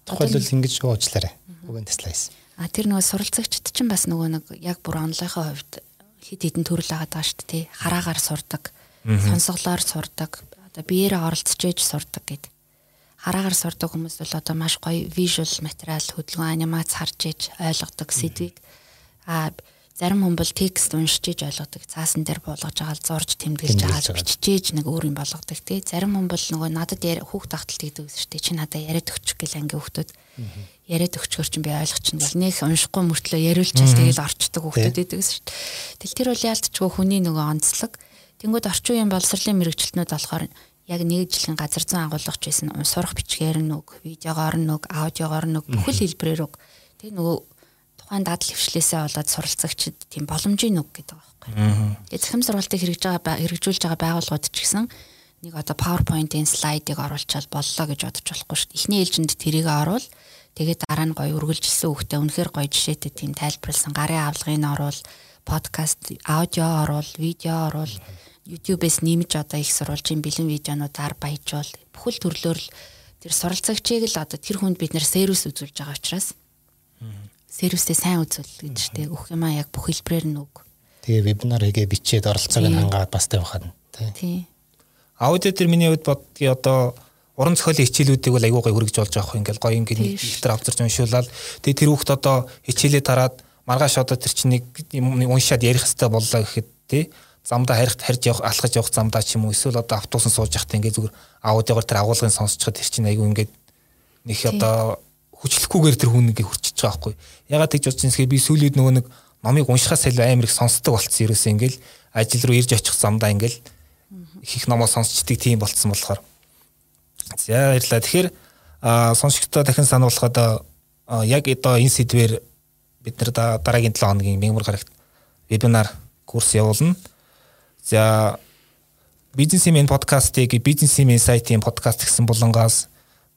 тухайлбал ингэж уучлаарай. Үгэн таслаас. А тэр нөгөө суралцагчд чинь бас нөгөө нэг яг бүр онлайнхаа хувьд хит хитэн төрөл байгаа даа шүү дээ. Хараагаар сурдаг, сонсголоор сурдаг, одоо биеэрээ оролцож ээж сурдаг гэдэг хараагаар сурдаг хүмүүс бол одоо маш гоё visual материал хөдөлгөөн анимац харж иж ойлгодог сэдвийг а зарим хүн бол текст уншиж иж ойлгодог. Цаасан дээр буулгаж байгаа зурж тэмдэглэж байгаа бичиж нэг өөр юм болгодог тий зарим хүн бол нөгөө надад хүүхд тагталт гэдэг үс дээ. Чи надад яриад өгч гэл анги хүүхдүүд. Яриад өгчгөр чинь би ойлгочихно гэл нэх уншихгүй мөртлөө яриулчаал тэгэл орчдөг хүүхдүүд гэдэг шүү дээ. Тэл тэр бол яалтчгүй хүний нөгөө онцлог. Тэнгууд орчин үеийн боловсролын мэрэгчлэтнүүд болохоор яг нэг жилийн газар зүйн агуулгач байсан. Сурах бичгээр нь үг, видеогоор нь үг, аудиогоор нь үг, бүхэл хэлбэрээр үг. Тэгээ нөгөө тухайн дадал хвшлээсээ болоод суралцагчид тийм боломжийн үг гэдэг байгаа байхгүй. Тэгээ захим сургалтыг хэрэгж байгаа хэрэгжүүлж байгаа байгууллагууд ч гэсэн нэг одоо PowerPoint-ийн слайдыг оруулчаал боллоо гэж бодож болохгүй шүү дээ. Эхний ээлжинд тэрийг оруул. Тэгээд дараа нь гоё үргэлжилсэн үгтэй үнэхээр гоё жишээтэй тийм тайлбарлсан гарын авлагыг оруул, подкаст, аудио оруул, видео оруул. YouTube-с нэмж одоо их сурвалжийн бэлэн видеонуудаар баяжуул бүхэл төрлөөр л тэр суралцагчийг л одоо тэр хүнд бид нэр сервис үзүүлж байгаа учраас сервистэй сайн үзүүл гэж тэг өгөх юм а яг бүх хэлбэрээр нь үг. Тэгээ вебинар хийгээ бичээд оролцоог нь хангаад бас тавихад тий. Аудио тэр миний хувьд бодгийг одоо уран зохиолын хичээлүүдийг бол айгүй гой хөргөж болж байгаа хөө ингээл гоё ингээд ихтер авчирч уншуулаад. Тэгээ тэр хүүхд одоо хичээлээ тараад маргааш одоо тэр чинь нэг уншаад ярих хэрэгтэй боллоо гэхэд тий. Замдаа харихт харж явах алхаж явах замдаа ч юм уу эсвэл одоо автобусанд сууж явахдаа ингээд зүгээр аудиогоор тэр агуулгын сонсчиход тэр чинь айгүй ингээд нэг одоо хүчлэхгүйгээр тэр хүн ингээд хурцж байгаа байхгүй. Ягаад гэж бодож юмсгээ би сүүлийн нөгөө нэг номыг уншихаас илүү амар их сонсдог болцсон ерөөсөө ингээд ажил руу ирж очих замдаа ингээд их их номоо сонсчдаг тийм болцсон болохоор. За баярлалаа. Тэгэхээр сонсогчдоо дахин сануулхад яг одоо энэ сэдвэр бид нар дараагийн 7 хоногийн мягмар гарагт вебинар курс явуулна. За бизнесмен подкастыг бизнесмен сайтын подкаст гэсэн булангаас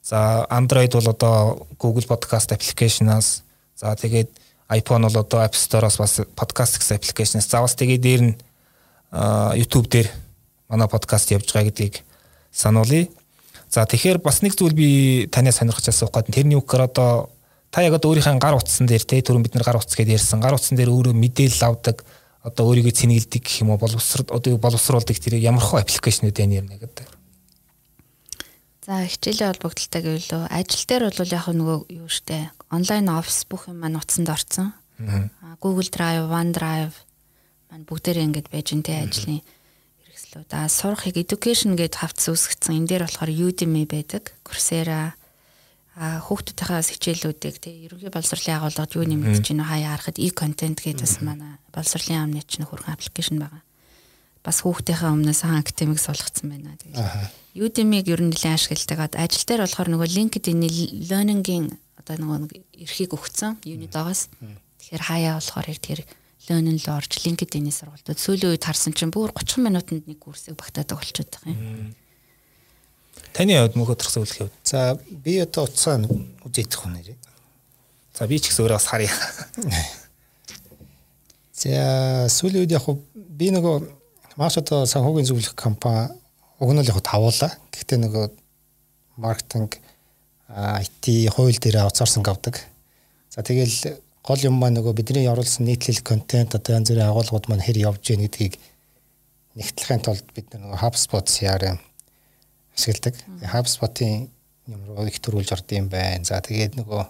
за Android бол одоо Google Podcast application-аас за тэгээд iPhone бол одоо App Store-оос бас подкаст гэсэн application-аас за бас тэгээд дээр нь YouTube дээр манай подкаст явж байгаа гэдгийг сануулъя. За тэгэхээр бас нэг зүйл би танаас сонирхож асуух гэдэг. Тэрний үгээр одоо та яг одоо өөрийнхөө гар утсан дээр те түрүүн бид нар гар утас гэдээ ярьсан. Гар утсан дээр өөрөө мэдээлэл авдаг одоо өөрийгөө цэнгэлдэг гэх юм уу боловсрол одоо боловсруулдаг тэр ямар хөө аппликейшнүүд байна юм гэдэг. За хичээлийн холбогдолтой гэвэл ажил дээр бол яг нөгөө юу штэ онлайн офис бүх юм маань утсанд орсон. Google Drive, OneDrive маань бүгдээрээ ингэж байж энэ ажлын хэрэгслүүд. А сурахыг education гэж хавц үүсгэсэн. Энэ дээр болохоор Udemy байдаг, Coursera а хүүхдүүдийнхээ хичээлүүдийг тий ерөнхий боловсролын агуулгад юу нэмэгдэж байна хаяа харахад e-content гэдэг бас манай боловсролын амны чинь хөрхэн аппликейшн байгаа. Бас хүүхдийнхээ өмнөөс хан академик суулгацсан байна. Тэгээд Udemy-г ер нь нэлээд ашигладаг. Ажил дээр болохоор нөгөө LinkedIn-ийн learning-ийн одоо нөгөө эрхийг өгсөн Unit-оос. Тэгэхээр хаяа болохоор яг тэр learning руу орж LinkedIn-ийн сургалтууд сүүлийн үед харсан чинь бүр 30 минутанд нэг курсыг багтаадаг болчиход байгаа юм. Таны хувьд мөнхөд төрсөн үлэх хувьд. За би одоо утсаа үзээдэх хүн нэрээ. За би ч гэсэн өөрөө бас харъя. За сүүлийн үед яг би нөгөө маш одоо санхүүгийн зөвлөх компани уг нь л яг тавуулаа. Гэхдээ нөгөө маркетинг IT хууль дээр аутсорсинг авдаг. За тэгэл гол юм маань нөгөө бидний оруулсан нийтлэл контент одоо янз бүрийн агуулгууд маань хэр явж гин гэдгийг нэгтлэхийн тулд бид нөгөө HubSpot CRM ашигладаг. HubSpot-ийн юм руу их төрүүлж орд юм байна. За тэгээд нөгөө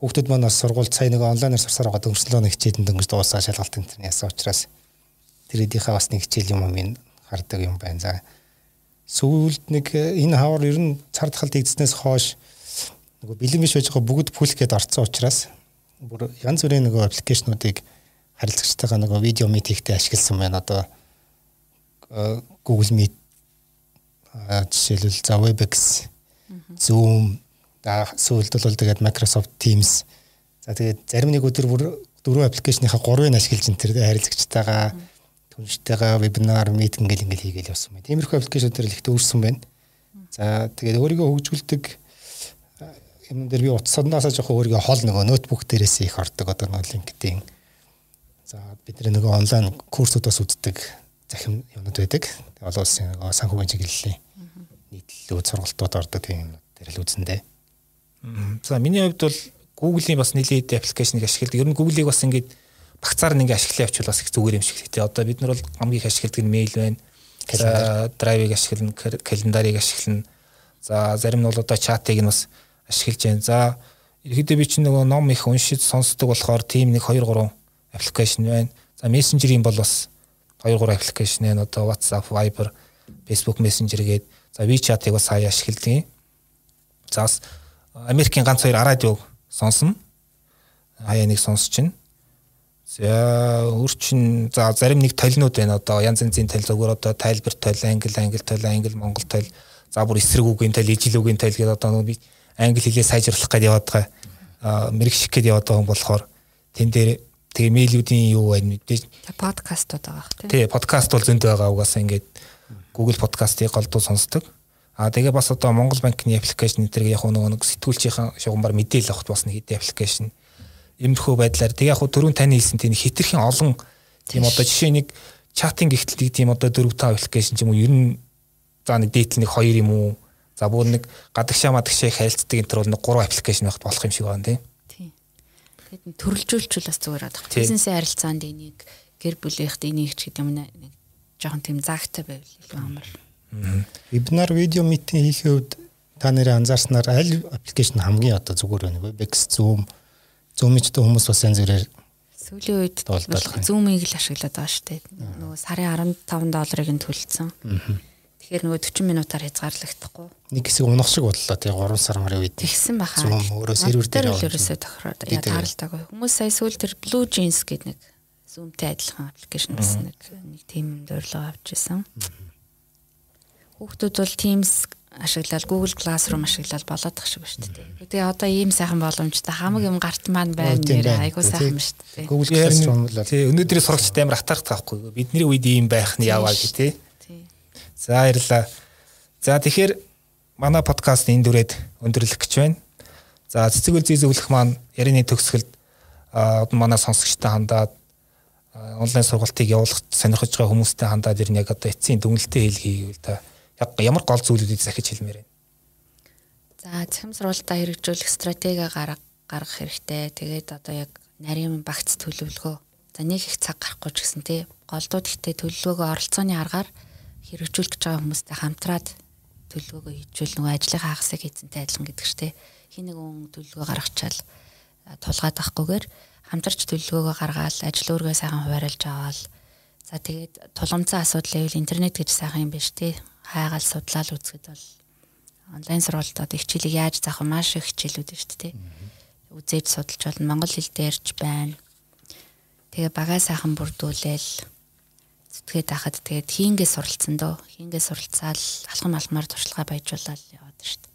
хүүхдүүд маань бас сургууль цай нөгөө онлайнаар сурсаар байгаа дөнгөслөө нэг хичээдэнд дөнгөж дуусаа шалгалт энэ яасан учраас тэр эдийнхээ бас нэг хичээл юм минь хардаг юм байна. За сүүлд нэг э, энэ хавар ер нь цар тахал дэгдснээс хойш нөгөө бэлэн биш байж байгаа бүгд пүлх гээд орцсон учраас бүр янз бүрийн нөгөө аппликейшнуудыг харилцагчтайгаа нөгөө видео митингтэй ашигласан байна. Одоо э, Google Meet жишээлбэл за WebEx, Zoom да сүүлд бол тэгээд Microsoft Teams за тэгээд зарим нэг өдөр бүр дөрвөн аппликейшныхаа гурвыг ашиглаж энэ төр харилцагчтайгаа түнштэйгээ вебинар, митинг гэл ингээл хийгээл явсан байна. Тиймэрхүү аппликейшн төр ихтэй өөрсөн байна. За тэгээд өөрийгөө хөгжүүлдэг юм дээр би утсаанаас жоох өөрийгөө хол нөгөө ноутбук дээрээс их ордог одоо нөгөө LinkedIn. За бид нэг онлайн курсуудаас үздэг захим юмнууд байдаг. Олон улсын нөгөө санхүүгийн чиглэлийн нийтлэлүүд сургалтууд ордог тийм юмнууд дээр л үзэндээ. За миний хувьд бол Google-ийн бас нэлээд аппликейшнийг ашигладаг. Ер нь Google-ийг бас ингээд багцаар нэг ашиглаа явуул бас их зүгээр юм шиг тий. Одоо бид нар бол хамгийн их ашигладаг нь mail байна. Драйвыг ашиглана, календарыг ашиглана. За зарим нь бол одоо чатыг нь бас ашиглаж байна. За ерөөдөө би чинь нөгөө ном их уншиж сонсдог болохоор team нэг 2 3 аппликейшн байна. За мессенжерийн бол бас 2 3 аппликейшн байна. Одоо WhatsApp, Viber, Facebook Messenger гээд за WeChat-ыг бас хаяа ашигладаг. За Америкийн ганц хоёр радиог сонсно. Хаяа нэг сонсож чинь За өөрчин за зарим нэг толинууд байна одоо янз янзын тал зөвөр одоо тайлбар тал, англи англи тал, англи монгол тал, за бүр эсрэг үгийн тал, ижил үгийн тал гэдэг одоо би англи хэлээ сайжруулах гэдэг яваад байгаа. Мэрэгших гэдэг яваад байгаа болохоор тэн дээр тэгээ мэйлүүдийн юу байна мэдээж подкастууд байгаа хэрэг тий подкаст бол зөнд байгаа угаасаа ингээд Google подкастыг голдуу сонсдог. А тэгээ бас одоо Монгол банкны аппликейшн энэ яг нөгөө нэг сэтгүүлчийн шугамар мэдээлэл авахт бас нэг хэдэн аппликейшн иймэрхүү байдлаар. Тэг яг хуу түрүүн таны хэлсэн тийм хитрхийн олон тийм одоо жишээ нэг чатинг ихтэлтийг тийм одоо 4 5 аппликейшн ч юм уу ер нь за нэг дээтэл нэг 2 юм уу. За бүр нэг гадагшаа мадагшаа харилцдаг энэ төр бол нэг 3 аппликейшн байхад болох юм шиг байна тийм тэгээд төрөлжүүлчихвэл бас зүгээр байдаг бизнесийн харилцаанд энийг гэр бүлийнхэд энийг ч гэдэг юм нэг жоохон тийм загтай байвал илүү амар. Вебинар видео митинг хийхэд үед та нарын анзаарснаар аль аппликейшн хамгийн одоо зүгээр байна Webex Zoom Zoom-ичтэй хүмүүс бас янз бүрээр сүүлийн үед Zoom-ийг л ашиглаад байгаа шүү дээ. Нөгөө сарын 15 долларыг нь төлсөн. Тэгэхээр нөгөө 40 минутаар хязгаарлагдахгүй. Нэг хэсэг унах шиг боллоо тий 3 сар мөрөө үед. Тэгсэн баха. Zoom өөрөө сервер дээр ерөөсөө тохироод ядаралдаг. Хүмүүс сая сүүл тэр Blue Jeans гэдэг нэг Zoom-тэй адилхан аппликейшн бас нэг нэг тийм дуурлага авч ирсэн. Хүүхдүүд бол Teams ашиглаад Google Classroom ашиглаад болоод тах шиг шүү дээ. Тэгээ одоо ийм сайхан боломжтой хамаг юм гарт маань байна нэр айгуу сайхан шүү дээ. Google Classroom л тий өнөөдрийн сурагчтай амар хатаарх таахгүй. Бидний үед ийм байх нь яваа гэ тий. За баярлаа. За тэгэхээр манай подкаст энэ дүрээд өндөрлөх гэж байна. За цэцэг үл зөвлөх маань ярины төгсгөлд манай сонсогчтой хандаад онлайн сургалтыг явуулах сонирхож байгаа хүмүүстэй хандаад ирнэ яг одоо эцсийн дүнэлтээ хэлхий гэвэл та яг ямар гол зүйлүүдийг захиж хэлмээр байна. За цахим сургалтаа хэрэгжүүлэх стратеги гарга гаргах хэрэгтэй. Тэгээд одоо яг нарийн багц төлөвлөгөө. За нэг их цаг гарахгүй ч гэсэн тий. Голдууд ихтэй төлөвлөгөөгөө оролцооны аргаар хэрэгжүүлэх гэж байгаа хүмүүстэй хамтраад төлөвлөгөөгөө хийжүүл нөгөө ажлынхаа хагасыг хийцэнтэй адилхан гэдэг ч тий. Хин нэг хүн төлөвлөгөө гаргачаал тулгаад авахгүйгээр хамтарч төлөвлөгөөгөө гаргаад ажил өөргөө сайхан хуваарлаж аваад за тэгээд тулгымцсан асуудал гэвэл интернет гэж сайхан юм биш тий. Хайгаал судлаад үзэхэд бол онлайн сургалтад их хичээлийг яаж заах вэ? Маш их хичээлүүд шүү дээ. Үзээж судалж болно. Монгол хэл дээрч байна. Тэгээ багаа сайхан бүрдүүлээл зүтгээд ахад тэгээд хийнгээ суралцсан дөө. Хийнгээ суралцаал алхам алхмаар туршлагаа баяжуулаад яваад шүү дээ.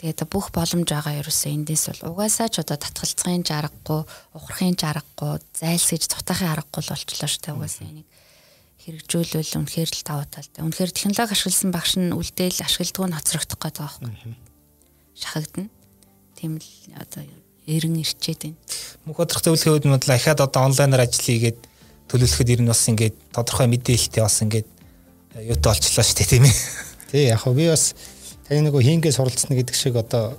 Тэгээд бүх боломж байгаа ерөөсөө эндээс бол угаасаа ч одоо татгалцахын жаргагүй, ухрахын жаргагүй, зайлсгийж цутахын аргагүй болчлоо шүү дээ. Угаасаа энийг хэрэгжүүлвэл үнэхээр л давуу талтай. Үнэхээр технологи ашигласан багш нь үлдээл ашигладаг нь хоцрогдох гэдэг байгаа юм. Шахагдана. Тийм л одоо эрен ирчээд байна. Мөнх бодрох зөвлөхийн үед нь бодлоо ахаад одоо онлайнаар ажил хийгээд төлөвлөхөд ер нь бас ингээд тодорхой мэдээлэлтэй бас ингээд юутай олчлаа шүү дээ тийм ээ. Тий яг хөө би бас таны нөгөө хийнгээ суралцсан гэдэг шиг одоо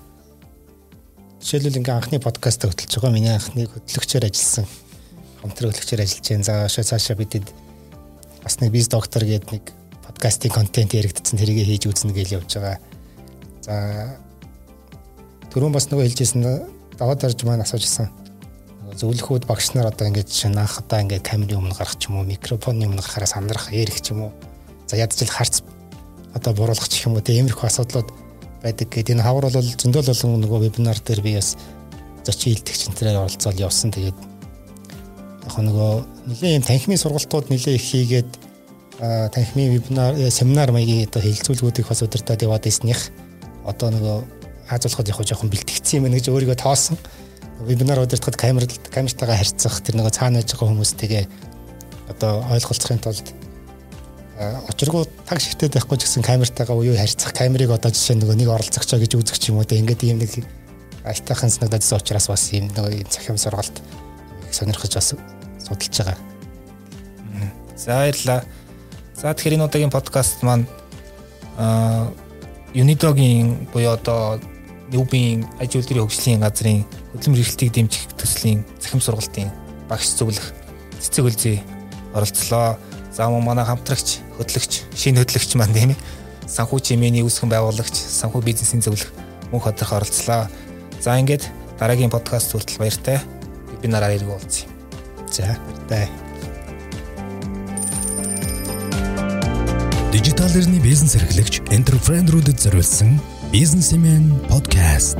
жишээлбэл ингээ анхны подкаст хөтлөж байгаа миний анхны хөтлөгчөөр ажилласан хамтран хөтлөгчөөр ажиллаж байна. За цаашаа бидэд нэг биз доктор гэдэг нэг подкастын контент яригдсан тэрийг хийж үзнэ гэж явж байгаа. За түрүүн бас нөгөө хэлжсэн даваад дарж маань асуужсэн. Зөвлөхүүд багш нар одоо ингэж одоо ингээд камерын өмнө гарах ч юм уу, микрофоны өмнө гарахаараа сандрах, ярих ч юм уу. За ядчил харц одоо буруулах ч юм уу тиймэрхүү асуудлууд байдаг гэдэг. Энэ хавар бол зөндөл болгон нөгөө вебинар дээр би бас зочин хилдэгч энтрээр оролцоод явсан. Тэгээд яг нөгөө нэлээд юм танхимын сургалтууд нэлээд их хийгээд танхимын вебинар э, семинар маягийн одоо хэлэлцүүлгүүдийг бас удирдах яваад ирснийх одоо нөгөө хаазуулахад яг жоохон бэлтгэцсэн юм гэж өөрийгөө тоосон. Вебинар удирдахад камер камертайгаа харьцах тэр нөгөө цаана байж байгаа хүмүүстэйгээ одоо ойлголцохын тулд очиргуу таг шигтэй байхгүй ч гэсэн камертайгаа уу харьцах камерыг одоо жишээ нөгөө нэг оролцогчоо гэж үзэх ч юм уу те ингээд ийм нэг альтайхан санагдсан учраас бас ийм нөгөө цахим сургалт сонирхож бас судалж байгаа. За баярлалаа. За тэгэхээр энэ удаагийн подкаст маань аа Unidoгийн буюу одоо Нүбийн аж үйлдвэрийн хөгжлийн газрын хөдөлмөр эрхлэлтийг дэмжих төслийн захим сургалтын багш зөвлөх цэцэг үлзий оролцлоо. За манай хамтрагч, хөтлөгч, шинэ хөтлөгч маань тийм ээ. Санхүү чимээний үүсгэн байгуулагч, санхүү бизнесийн зөвлөх мөнх ходрох оролцлоо. За ингээд дараагийн подкаст хүртэл баяртай. Вебинараар уулзъя. За баяртай. Дижитал эрхний бизнес эрхлэгч энтерпренерүүдэд зориулсан бизнесмен подкаст.